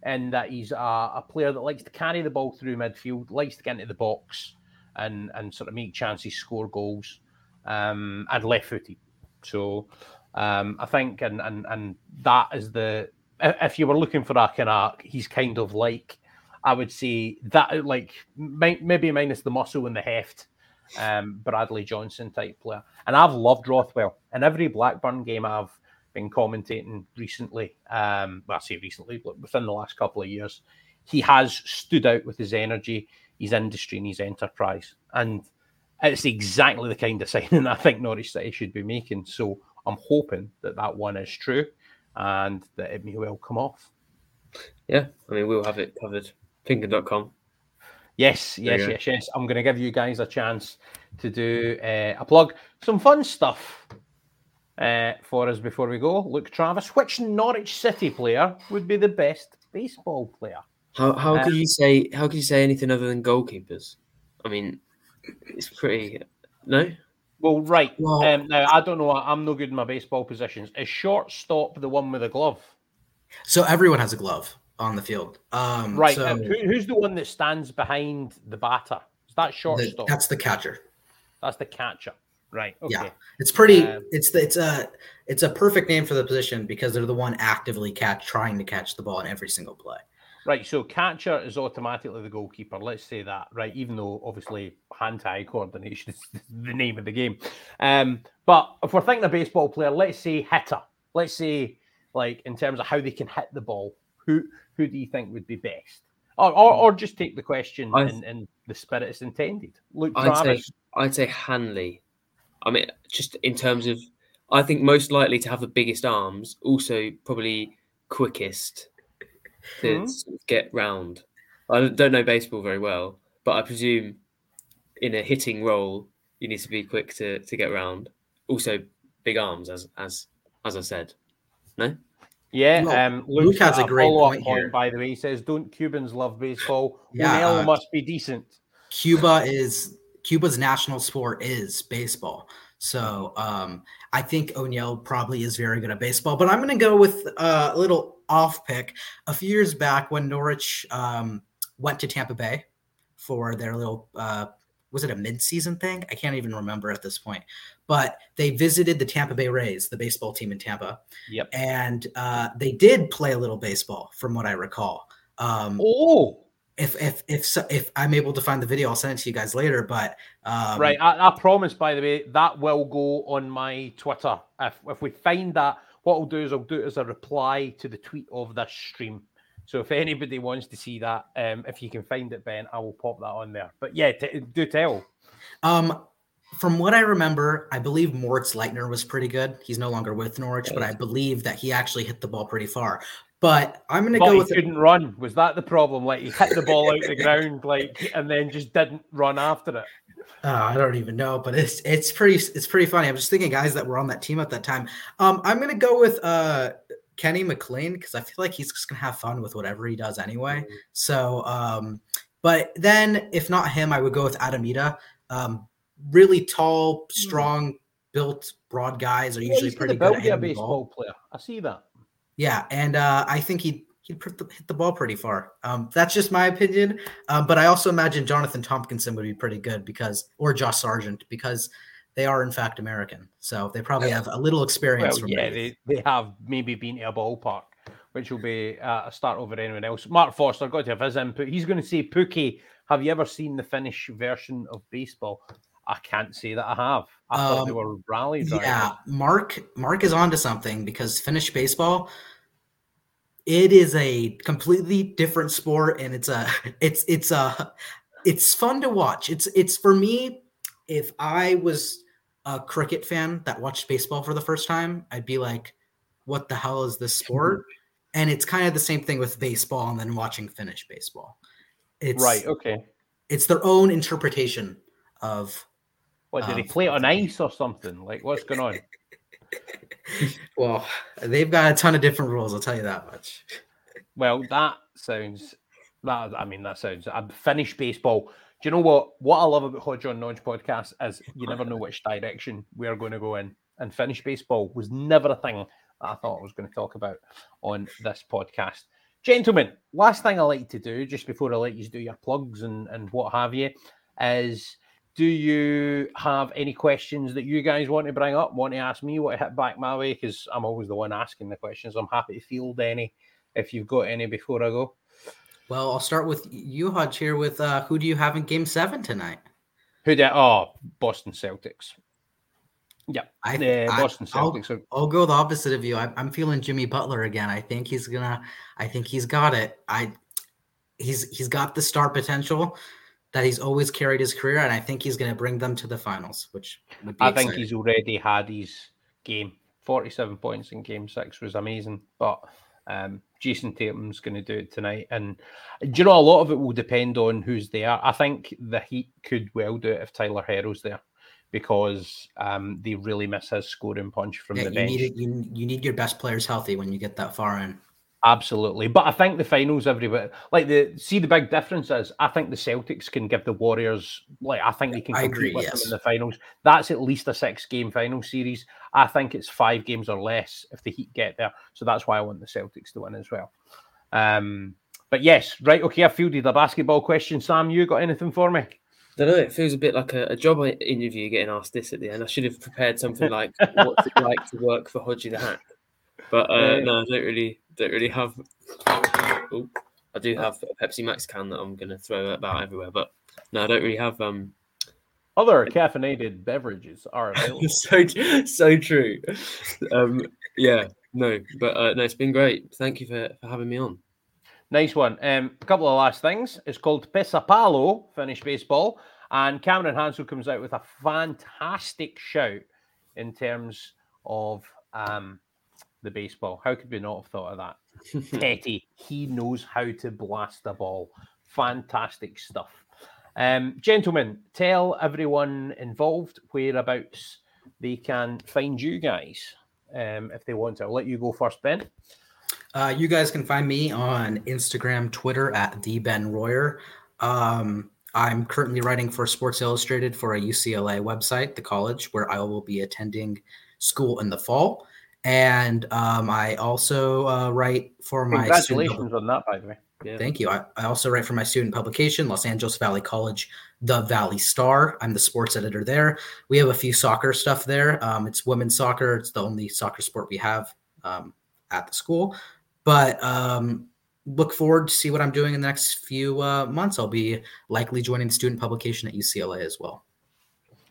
And that he's a, a player that likes to carry the ball through midfield, likes to get into the box and, and sort of make chances, score goals, um, and left footed. So um, I think, and, and and that is the if you were looking for a kind of, he's kind of like I would say that like maybe minus the muscle and the heft, um, Bradley Johnson type player. And I've loved Rothwell. In every Blackburn game I've been commentating recently, um, well, I say recently, but within the last couple of years, he has stood out with his energy, his industry, and his enterprise. And it's exactly the kind of *laughs* signing I think Norwich City should be making. So I'm hoping that that one is true and that it may well come off. Yeah, I mean, we'll have it covered. Pinkun.com. Yes, yes, yes, yes. I'm going to give you guys a chance to do uh, a plug, some fun stuff uh, for us before we go. Luke Travis, which Norwich City player would be the best baseball player? How how uh, can you say how can you say anything other than goalkeepers? I mean, it's pretty no. Well, right. Well, um, now I don't know. I'm no good in my baseball positions. Is shortstop the one with a glove? So everyone has a glove on the field. Um, right. So who, who's the one that stands behind the batter? Is that shortstop? The, that's the catcher. That's the catcher. Right. Okay. Yeah. It's pretty. Um, it's the, it's a it's a perfect name for the position because they're the one actively catch trying to catch the ball in every single play. Right. So catcher is automatically the goalkeeper. Let's say that. Right. Even though obviously hand-eye coordination *laughs* is the name of the game. Um, but if we're thinking a baseball player, let's say hitter. Let's say like in terms of how they can hit the ball. Who who do you think would be best? Or, or, or just take the question th- in, in, the spirit it's intended. Look, I'd say, I'd say Hanley. I mean, just in terms of, I think most likely to have the biggest arms, also probably quickest to mm-hmm. get round. I don't know baseball very well, but I presume in a hitting role, you need to be quick to, to get round. Also, big arms, as as as I said. No. Yeah, Look, um, Luke, Luke has a, a great point, point here. By the way, he says, "Don't Cubans love baseball? Yeah, uh, must be decent." Cuba is Cuba's national sport is baseball. So um, I think Onel probably is very good at baseball. But I'm going to go with uh, a little off pick. A few years back, when Norwich um, went to Tampa Bay for their little uh, was it a mid-season thing? I can't even remember at this point. But they visited the Tampa Bay Rays, the baseball team in Tampa. Yep. And uh, they did play a little baseball, from what I recall. Um, oh. If if if so, if I'm able to find the video, I'll send it to you guys later. But um, right, I, I promise. By the way, that will go on my Twitter. If if we find that, what I'll do is I'll do it as a reply to the tweet of this stream. So if anybody wants to see that, um, if you can find it, Ben, I will pop that on there. But yeah, t- do tell. Um, from what I remember, I believe Moritz Leitner was pretty good. He's no longer with Norwich, but I believe that he actually hit the ball pretty far. But I'm going to go with. He couldn't run. Was that the problem? Like he hit the ball out the ground, like, and then just didn't run after it. Uh, I don't even know, but it's it's pretty it's pretty funny. I'm just thinking guys that were on that team at that time. Um, I'm going to go with uh Kenny McLean because I feel like he's just gonna have fun with whatever he does anyway. Mm-hmm. So, um, but then if not him, I would go with Adam Idah. Um, really tall, hmm. strong, mm-hmm. built, broad guys are usually yeah, pretty good at a baseball player. I see that. Yeah, and uh, I think he he'd hit the ball pretty far. Um, that's just my opinion. Um, but I also imagine Jonathan Tomkinson would be pretty good because, or Josh Sargent, because they are in fact American, so they probably have a little experience. Well, yeah, they, they have maybe been to a ballpark, which will be uh, a start over anyone else. Mark Foster got to have his input. He's going to say, Pukki, have you ever seen the Finnish version of baseball? I can't say that I have. I um, thought they um, were rally drivers. Yeah, Mark Mark is onto something because Finnish baseball it is a completely different sport and it's a *laughs* it's it's a it's fun to watch. It's it's for me if I was a cricket fan that watched baseball for the first time, I'd be like, what the hell is this sport? And it's kind of the same thing with baseball and then watching Finnish baseball. It's right. Okay. It's their own interpretation of. What did they play on ice or something? Like what's going on? *laughs* well, they've got a ton of different rules. I'll tell you that much. Well, that sounds that. I mean, that sounds. Uh, I've finished baseball. You know what? What I love about Hodge on Nodge podcast is you never know which direction we're going to go in. And Finnish baseball was never a thing that I thought I was going to talk about on this podcast. Gentlemen, last thing I like to do just before I let you do your plugs and, and what have you is do you have any questions that you guys want to bring up, want to ask me, want to hit back my way? Because I'm always the one asking the questions. I'm happy to field any if you've got any before I go. Well, I'll start with you, Hodge, here with uh, who do you have in game seven tonight? Who did? Oh, Boston Celtics. Yeah, I, the Boston I'll, Celtics. I'll, I'll, go the opposite of you. I, I'm feeling Jimmy Butler again. I think he's gonna. I think he's got it. I he's he's got the star potential that he's always carried his career, and I think he's going to bring them to the finals. Which I think he's already had his game. Forty-seven points in Game Six was amazing, but um, Jayson Tatum's going to do it tonight. And do you know a lot of it will depend on who's there. I think the Heat could well do it if Tyler Herro's there because um, they really miss his scoring punch from yeah, the bench. Need, you, you need your best players healthy when you get that far in. Absolutely, but I think the finals, everybody like the see the big difference is I think the Celtics can give the Warriors like I think they can compete agree, with yes. them in the finals. That's at least a six game final series. I think it's five games or less if the Heat get there. So that's why I want the Celtics to win as well. Um, but yes, right, okay. I fielded a basketball question. Sam, you got anything for me? I don't know. It feels a bit like a, a, job interview getting asked this at the end. I should have prepared something like "What's it like to work for Hodgie the Hack?" But uh, *laughs* no, I don't really, don't really have. Oh, I do have a Pepsi Max can that I'm going to throw about everywhere, but no, I don't really have. um Other caffeinated beverages are *laughs* available. so so true. Um, yeah, no, but uh, no, it's been great. Thank you for, for having me on. Nice one. Um, a couple of last things. It's called Pesäpallo Finnish Baseball, and Cameron Hansel comes out with a fantastic shout in terms of um, the baseball. How could we not have thought of that? *laughs* Petty, he knows how to blast the ball. Fantastic stuff. Um, gentlemen, tell everyone involved whereabouts they can find you guys um, if they want to. I'll let you go first, Ben. Uh, you guys can find me on Instagram, Twitter at the Ben Royer. Um, I'm currently writing for Sports Illustrated for a UCLA website, the college, where I will be attending school in the fall. And um, I also uh, write for my congratulations on that, by the way. Yeah. Thank you. I, I, also write for my student publication, Los Angeles Valley College, The Valley Star. I'm the sports editor there. We have a few soccer stuff there. Um, it's women's soccer. It's the only soccer sport we have um, at the school. But um, look forward to see what I'm doing in the next few uh, months. I'll be likely joining the student publication at UCLA as well.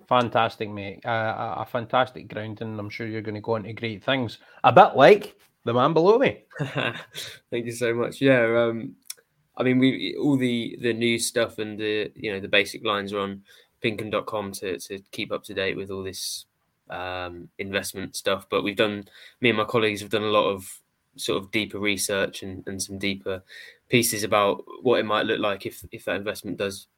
Fantastic, mate. Uh, a fantastic grounding. I'm sure you're going to go into great things. A bit like the man below me. *laughs* Thank you so much. Yeah, um, I mean, we all the the news stuff and the you know the basic lines are on pinkun.com to to keep up to date with all this um, investment stuff. But we've done me and my colleagues have done a lot of sort of deeper research and, and some deeper pieces about what it might look like if if that investment does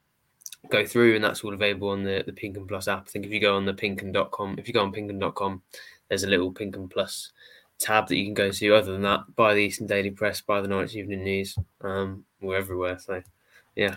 go through and that's all available on the the Pink'Un Plus app. I think if you go on the pinkun.com, if you go on pinkun.com, there's a little Pink'Un Plus tab that you can go to. Other than that, buy the Eastern Daily Press, buy the Norwich Evening News. Um, we're everywhere. So, yeah.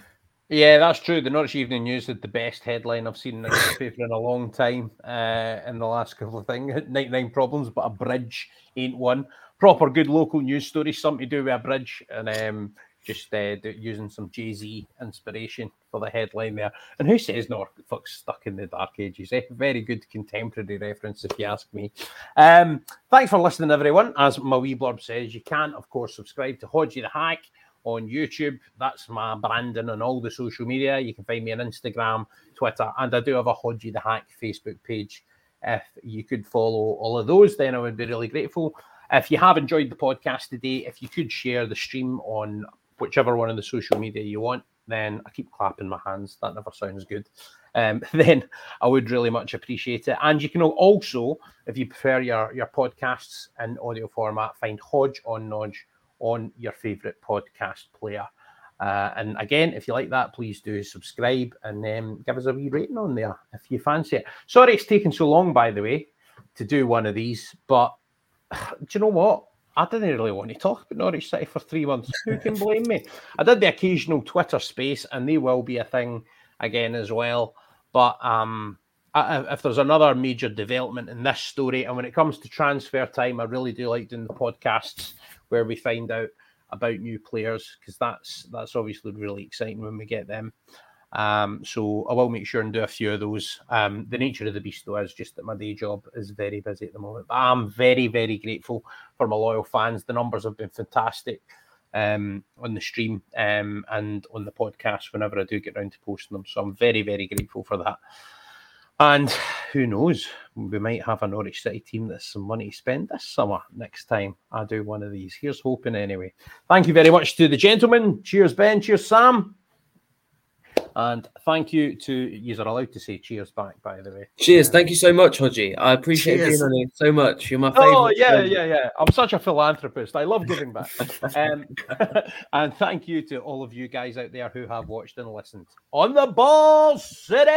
Yeah, that's true. The Norwich Evening News had the best headline I've seen in the newspaper in a long time. Uh, in the last couple of things, *laughs* ninety-nine problems, but a bridge ain't one. Proper good local news story, something to do with a bridge, and um, just uh, using some Jay Z inspiration for the headline there. And who says Norfolk's stuck in the dark ages? Eh? Very good contemporary reference, if you ask me. Um, thanks for listening, everyone. As my wee blurb says, you can, of course, subscribe to Hodgie the Hack on YouTube. That's my branding on all the social media. You can find me on Instagram, Twitter, and I do have a Hodgie the Hack Facebook page. If you could follow all of those, then I would be really grateful. If you have enjoyed the podcast today, if you could share the stream on whichever one of the social media you want, then I keep clapping my hands. That never sounds good. Um, *laughs* then I would really much appreciate it. And you can also, if you prefer your, your podcasts in audio format, find Hodge on Nodge on your favorite podcast player. Uh, and again, if you like that, please do subscribe and um, give us a wee rating on there if you fancy it. Sorry it's taken so long, by the way, to do one of these, but *sighs* do you know what? I didn't really want to talk about Norwich City for three months. Who can blame me? I did the occasional Twitter space, and they will be a thing again as well. But um, if there's another major development in this story, and when it comes to transfer time, I really do like doing the podcasts where we find out about new players because that's that's obviously really exciting when we get them. Um, so I will make sure and do a few of those. Um, the nature of the beast, though, is just that my day job is very busy at the moment. But I'm very, very grateful for my loyal fans. The numbers have been fantastic um, on the stream um, and on the podcast whenever I do get around to posting them. So I'm very, very grateful for that. And who knows, we might have a Norwich City team that's some money to spend this summer next time I do one of these. Here's hoping anyway. Thank you very much to the gentlemen. Cheers, Ben. Cheers, Sam. And thank you to you are allowed to say cheers back, by the way. Cheers. Thank you so much, Hodgie. I appreciate cheers. being on here so much. You're my favorite. Oh, yeah, friend. yeah, yeah. I'm such a philanthropist. I love giving back. *laughs* um, *laughs* and thank you to all of you guys out there who have watched and listened on the Ball City.